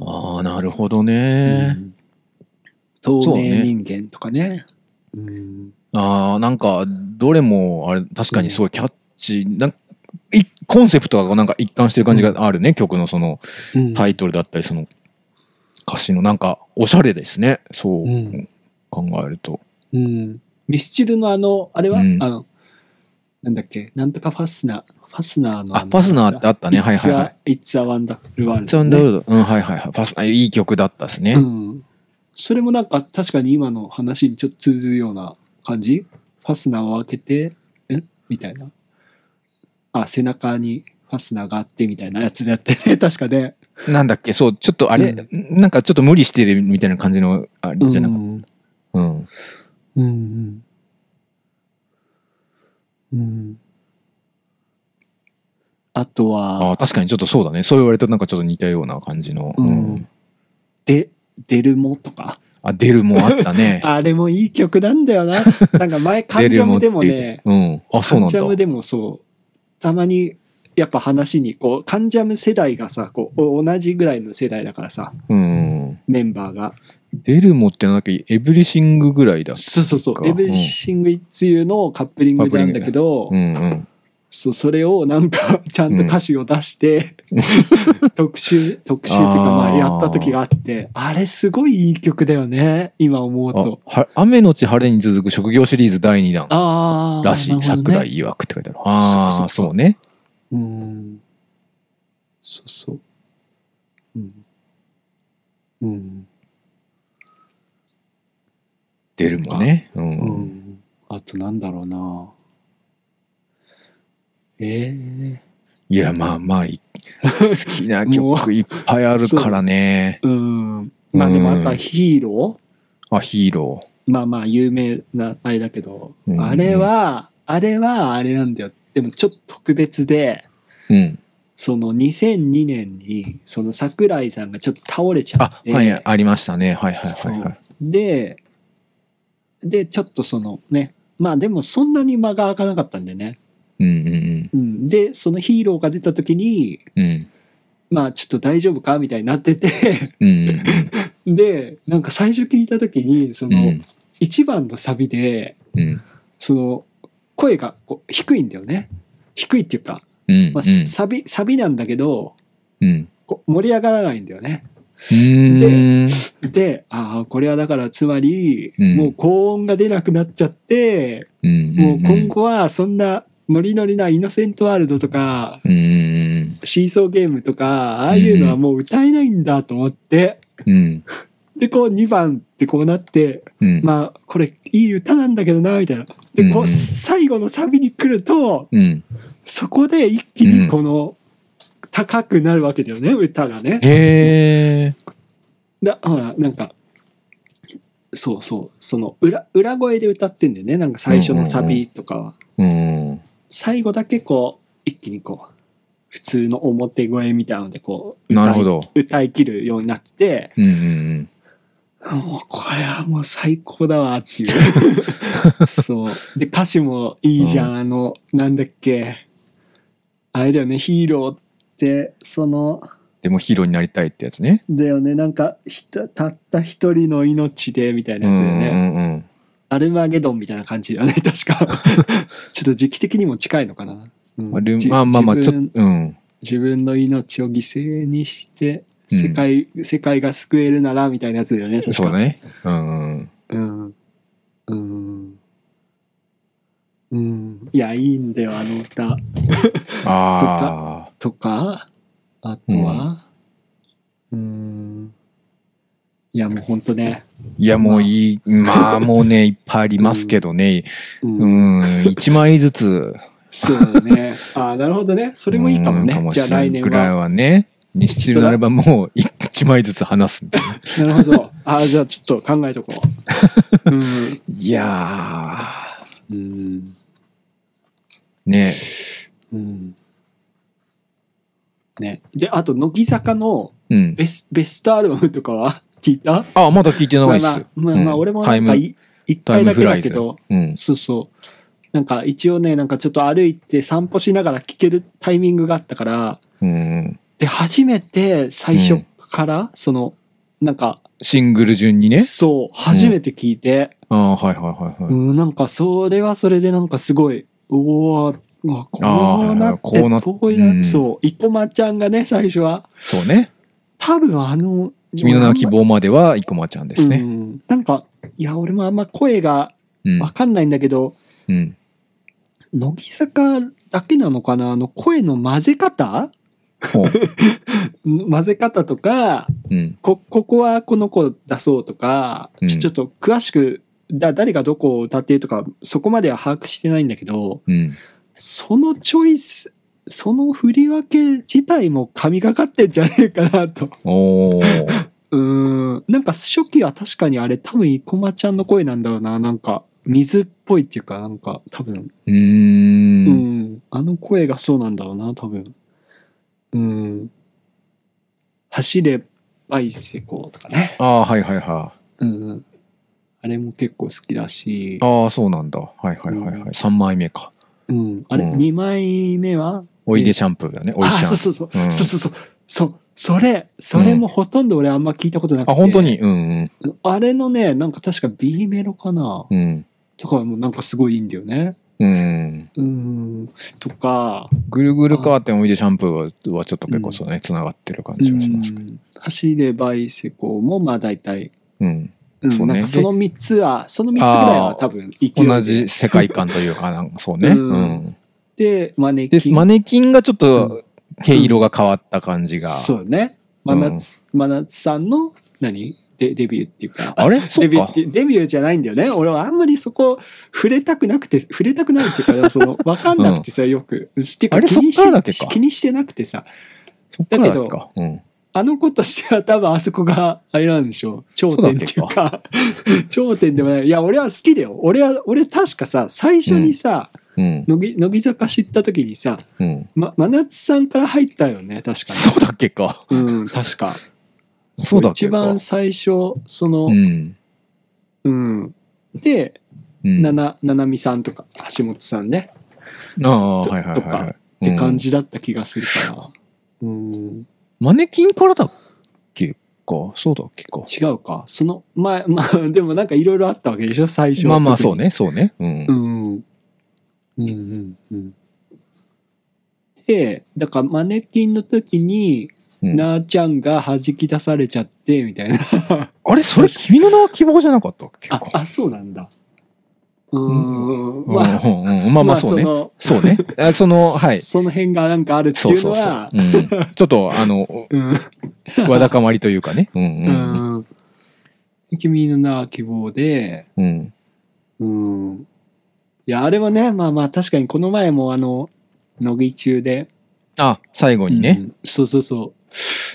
ああ、なるほどうね。ん透明人間とかね。うん。ああ、なんか、どれも、あれ、確かにすごいキャッチー、なんいコンセプトがなんか一貫してる感じがあるね、曲のそのうんタイトルだったり、その歌詞のなんか、おしゃれですね。そう、うん考えると。うん。ミスチルのあの、あれは、うんあの、なんだっけ、なんとかファスナー、ファスナーのあ、ファスナーってあったね。はいはいはい。い。It's a Wonderful World、チャンダルド。うん、はいはいはい。ファスナー、いい曲だったですね。うん。それもなんか確かに今の話にちょっと通ずるような感じ？ファスナーを開けて、んみたいな。あ、背中にファスナーがあってみたいなやつでやってね、確かね。なんだっけ、そう、ちょっとあれ、なんかちょっと無理してるみたいな感じの、あれじゃなかっうん。た。うん。うん。うん。あとは、ああ、確かにちょっとそうだね。そう言われるとなんかちょっと似たような感じの。ううんん。で、デルモとか？あ、デルもあったね。あれもいい曲なんだよな。なんか前、カンジャムでもね、うん。あ、そうなんだ。カンジャムでもそう、たまに、やっぱ話に、こう、カンジャム世代がさ、こう、同じぐらいの世代だからさ、うん。メンバーが。デルモってなんだっけ、 Everything ぐらいだ。そうそうそうか。エブリシング・イッツ・ユーのカップリングなんだけど、うんうん。そう、それをなんか、ちゃんと歌詞を出して、特集、特集っていうか、まあ、やった時があって、あれすごいいい曲だよね、今思うと。あは雨のち晴れに続く職業シリーズ第2弾ああ。らしい。桜井曰くって書いてある。ああ、そうね。うん。そうそう。うん。うん。デルもね。う。うんん。あとなんだろうな。ええいや、まあまあ、い好きな曲いっぱいあるからね。うん。まあでもあとはヒーロあ、ヒーローまあまあ有名なあれだけど、うんあれは、あれはあれなんだよ。でもちょっと特別で、ー。うん。その2002年に、その桜井さんがちょっと倒れちゃあっ、て、はい、ありましたね。はいはいはいはい。で、で、ちょっとそのね、まあでもそんなに間が空かなかったんでね。うんうんうん、で、そのヒーローが出た時に、うん。うん。まあちょっと大丈夫かみたいになってて、で、なんか最初聞いた時に、そうん。の一番のサビで、うん。その声がこう低いんだよね。低いっていうか、うん。まあ、うんサビ、サビなんだけど、盛り上がらないんだよね。うん。で、ああ、これはだからつまり、うんもう高音が出なくなっちゃって、うん。もう今後はそんなノリノリなイノセントワールドとか、うん。シーソーゲームとか、ああいうのはもう歌えないんだと思って、うん。で、こう2番ってこうなって、うん。まあ、これいい歌なんだけどな、みたいな。で、こう最後のサビに来ると、うん。そこで一気にこの、高くなるわけだよね、歌がね。へえ。だほら、なんか、そうそう、その裏、裏声で歌ってんだよね、なんか最初のサビとかは。うん。最後だけこう、一気にこう、普通の表声みたいなのでこう、歌いなるほど。歌い切るようになってて、うんうんもうこれはもう最高だわっていう。そう。で、歌詞もいいじゃん。うあの、なんだっけ。あれだよね、ヒーローって、その、でもヒーローになりたいってやつね。だよね、なんか、ひたたった一人の命で、みたいなうんうやつだよね。んうん。アルマゲドンみたいな感じだよね、確か。ちょっと時期的にも近いのかな。まあまあまあ、ちょっ自分と、うん。自分の命を犠牲にして、うん世界、世界が救えるなら、みたいなやつだよね、確かそうだね。うん。うん。うん。うん。いや、いいんだよ、あの歌。ああ。とか、あとは、うん。いや、もうほんとね。いや、もういい。まあ、もうね、いっぱいありますけどね。うん。うん。一枚ずつ。そうだね。ああ、なるほどね。それもいいかもね。じゃあ来年ぐらいは。はね。に必要なればもう一枚ずつ話すみたいな。なるほど。ああ、じゃあちょっと考えとこう。うん。いやうん。ー。ねうん。ね。で、あと、乃木坂のうん。ベスベストアルバムとかは聞いた？あ、まだ聞いてないですまあまあ。、俺もなんかい一回だけ。だけど、うん。そうそう。なんか一応ね、なんかちょっと歩いて散歩しながら聴けるタイミングがあったから、うん。で、初めて最初から、その、なんか、シングル順にね？そう、初めて聞いて、ああ、はいはいはいはい。うん、なんかそれはそれでなんかすごい、おーうわこうなって、こうなっこうなうんそう、生駒ちゃんがね、最初は、そうね。多分あの、君の名は希望までは、生駒ちゃんですうね。ん、なんか、いや、俺もあんま声がうん。わかんないんだけど、うん。乃木坂だけなのかな？あの声の混ぜ方？混ぜ方とか、うん。こ、ここはこの子出そうとか、うんちょっと詳しく、だ、誰がどこを歌ってるとか、そこまでは把握してないんだけど、うん。そのチョイス、その振り分け自体も神がかってんじゃねえかなと。おー。うーん。なんか初期は確かにあれ多分生駒ちゃんの声なんだろうな。なんか水っぽいっていうか、なんか多分。うー。うんん。あの声がそうなんだろうな、多分。うん。走れバイセコとかね。ああ、はいはいはうん。あれも結構好きだしい。。ああ、そうなんだ。はいはいはいはい。3枚目か。うん。あれ、うん2枚目はおいでシャンプーだね。おいシあ、ャン。そうそうそう。うんそうそうそう。そう。それ、それもほとんど俺あんま聞いたことなくて。あ、本当に？うんあれのね、なんか確か B メロかな？うん。うん。とかもなんかすごいいいんだよね。うん。うん。とか、ぐるぐるカーテンおいでシャンプーはちょっと結構そうね、繋がってる感じがします。うん走れバイセコもまあ大体、うん。うんそうねなんかその3つは、その3つぐらいは多分。同じ世界観というか、なんかそうね。うんマネでキ、ン。マネキンがちょっと毛色が変わった感じが。そうね。真夏、真夏さんの、何？デデビューっていうか。あれ？そデっかビューって。デビューじゃないんだよね。俺はあんまりそこ触れたくなくて、触れたくないっていうか、その、わかんなくてさ、よく。っていうかあれ気にし気にしてなくてさ、そっからだっけか？うん。あの子としては多分あそこが、あれなんでしょう。頂点っていうか、頂点でもない。いや、俺は好きだよ。俺は、俺確かさ、最初にさ、うん。乃木、乃木坂知った時にさ、うん。ま、真夏さんから入ったよね、確かに。そうだっけか。うん、確か。そうだっけか。一番最初、そのう、ん。うん。で、うん。なな、ななみさんとか、橋本さんね、あはいはいはいはい。って感うん。じだった気がするから。うん。マネキンからだっけか。そうだっけか。違うか。その、まあ、まあ、でもなんかいろいろあったわけでしょ、最初。まあまあ、そうね、そうね。うんう。ん。うんうんうん。で、だからマネキンの時に、うんなあちゃんが弾き出されちゃって、みたいな。あれ？それ君の名は希望じゃなかったっけ？か、。ああ、そうなんだ。うーん。うんまあ、うんうんまあまあそうね。のそうね。あその、はい。その辺がなんかあるってそそうそう。いううのは、うんちょっと、あの、うん。わだかまりというかね。うん。君の名は希望で、うん。うん。うん。いや、あれはね、まあまあ確かにこの前もあの、乃木中で。あ、最後にね、うんそうそうそう。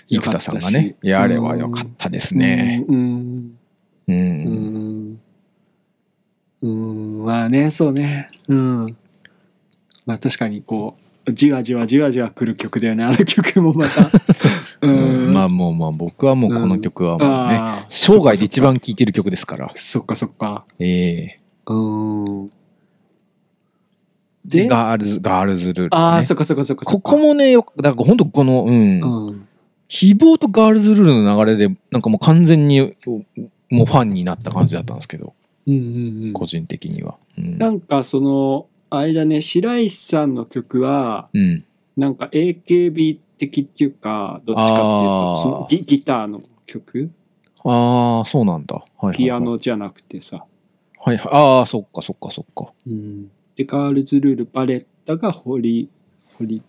生田さんがね。いや、あれは良かったですね。うん。う。うんん。うん。うん。まあね、そうね。うん。まあ確かにこう、じわじわじわじわ来る曲だよね。あの曲もまた。うんまあもうまあ僕はもうこの曲はもうね、生涯で一番聴いてる曲ですから。そっかそっか。ええうん。で、で、ガールズ、ガールズルール、ね。ああ、そっかそっかそっか。ここもね、よだから本当この、うん、うん。希望とガールズルールの流れで、なんかもう完全に、もうファンになった感じだったんですけど、うんうんうん個人的には。うん。なんかその、間ね、白石さんの曲は、うん、なんか AKB 的っていうか、どっちかっていうあと、ーそのギギターの曲？ああ、そうなんだ。はいはいはい、ピアノじゃなくてさ。はいはい。ああ、そっかそっかそっか。うん。で、ガールズルール、バレッタが堀、堀。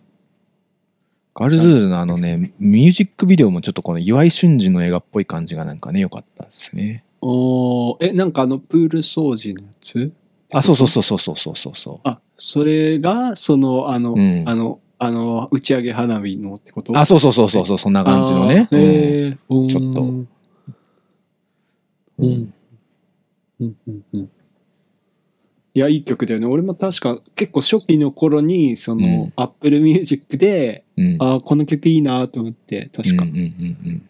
ガールズルールのあのね、ミュージックビデオもちょっとこの岩井俊二の映画っぽい感じがなんかね、良かったですね。おえ、なんかあの、プール掃除のやつ？あ、そうそうそうそうそうそうそう。あ、それが、その、あの、うん、あの、あの、打ち上げ花火のってこと？あ、そうそうそうそうそう、そんな感じのね。えー、うん、ちょっと。うん。うん、うん、うん。いや、いい曲だよね。俺も確か結構初期の頃に、その、うん Apple Music で、うん。ああ、この曲いいなと思って、確かうん。うん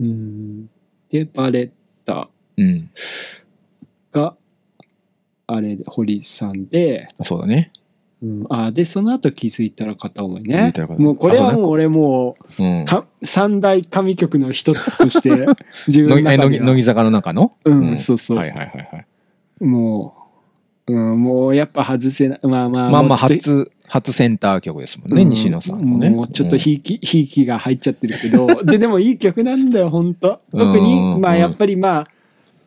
うんで、バレッタ。が、あれ、堀さんで、そうだね。うん、ああ、で、その後気づいたら片思いね気づいたら片。思いもうこれはもう俺もうんう、。か三大神曲の一つとして、自分の中乃木坂の中の？うん、そうそう。はいはいはいはい。もう、うん、もうやっぱ外せない。まあまあ、まあまあ、初、初センター曲ですもんね、うん西野さんのね。もうちょっとひいき、ひいきが入っちゃってるけど、で、でもいい曲なんだよ、本当特に、うん。まあやっぱりまあ、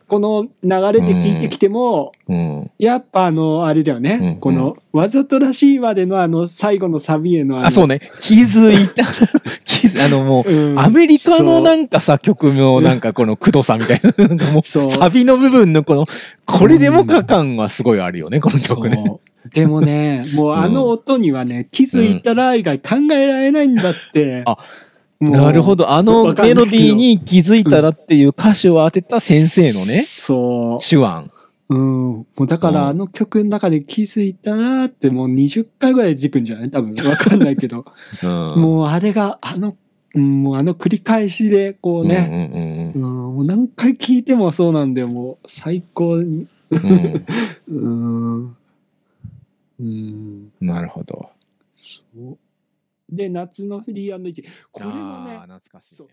この流れで聞いてきても、うん。やっぱあの、あれだよね。うんこの、わざとらしいまでのあの、最後のサビへののあ、そうね。気づいた。気づあのもう、うんアメリカのなんかさ、曲のなんかこのくどさみたいな。なんかもう、サビの部分のこの、これでもか感はすごいあるよね、この曲ね。でもね、もうあの音にはね、気づいたら以外考えられないんだって。あもうなるほど。あのメロディーに気づいたらっていう歌詞を当てた先生のね、そ手腕。う。うん。もうだかうんらあの曲の中で気づいたらってもう20回ぐらい出てくんじゃない？多分。わかんないけど。うん。もうあれが、あの、うん、もうあの繰り返しで、こうね、うんうんうん、もう何回聞いてもそうなんだよ。もう最高うん。うん。うん。なるほど。そう。で、夏のフリーイチ。これもね、懐かしいね。そう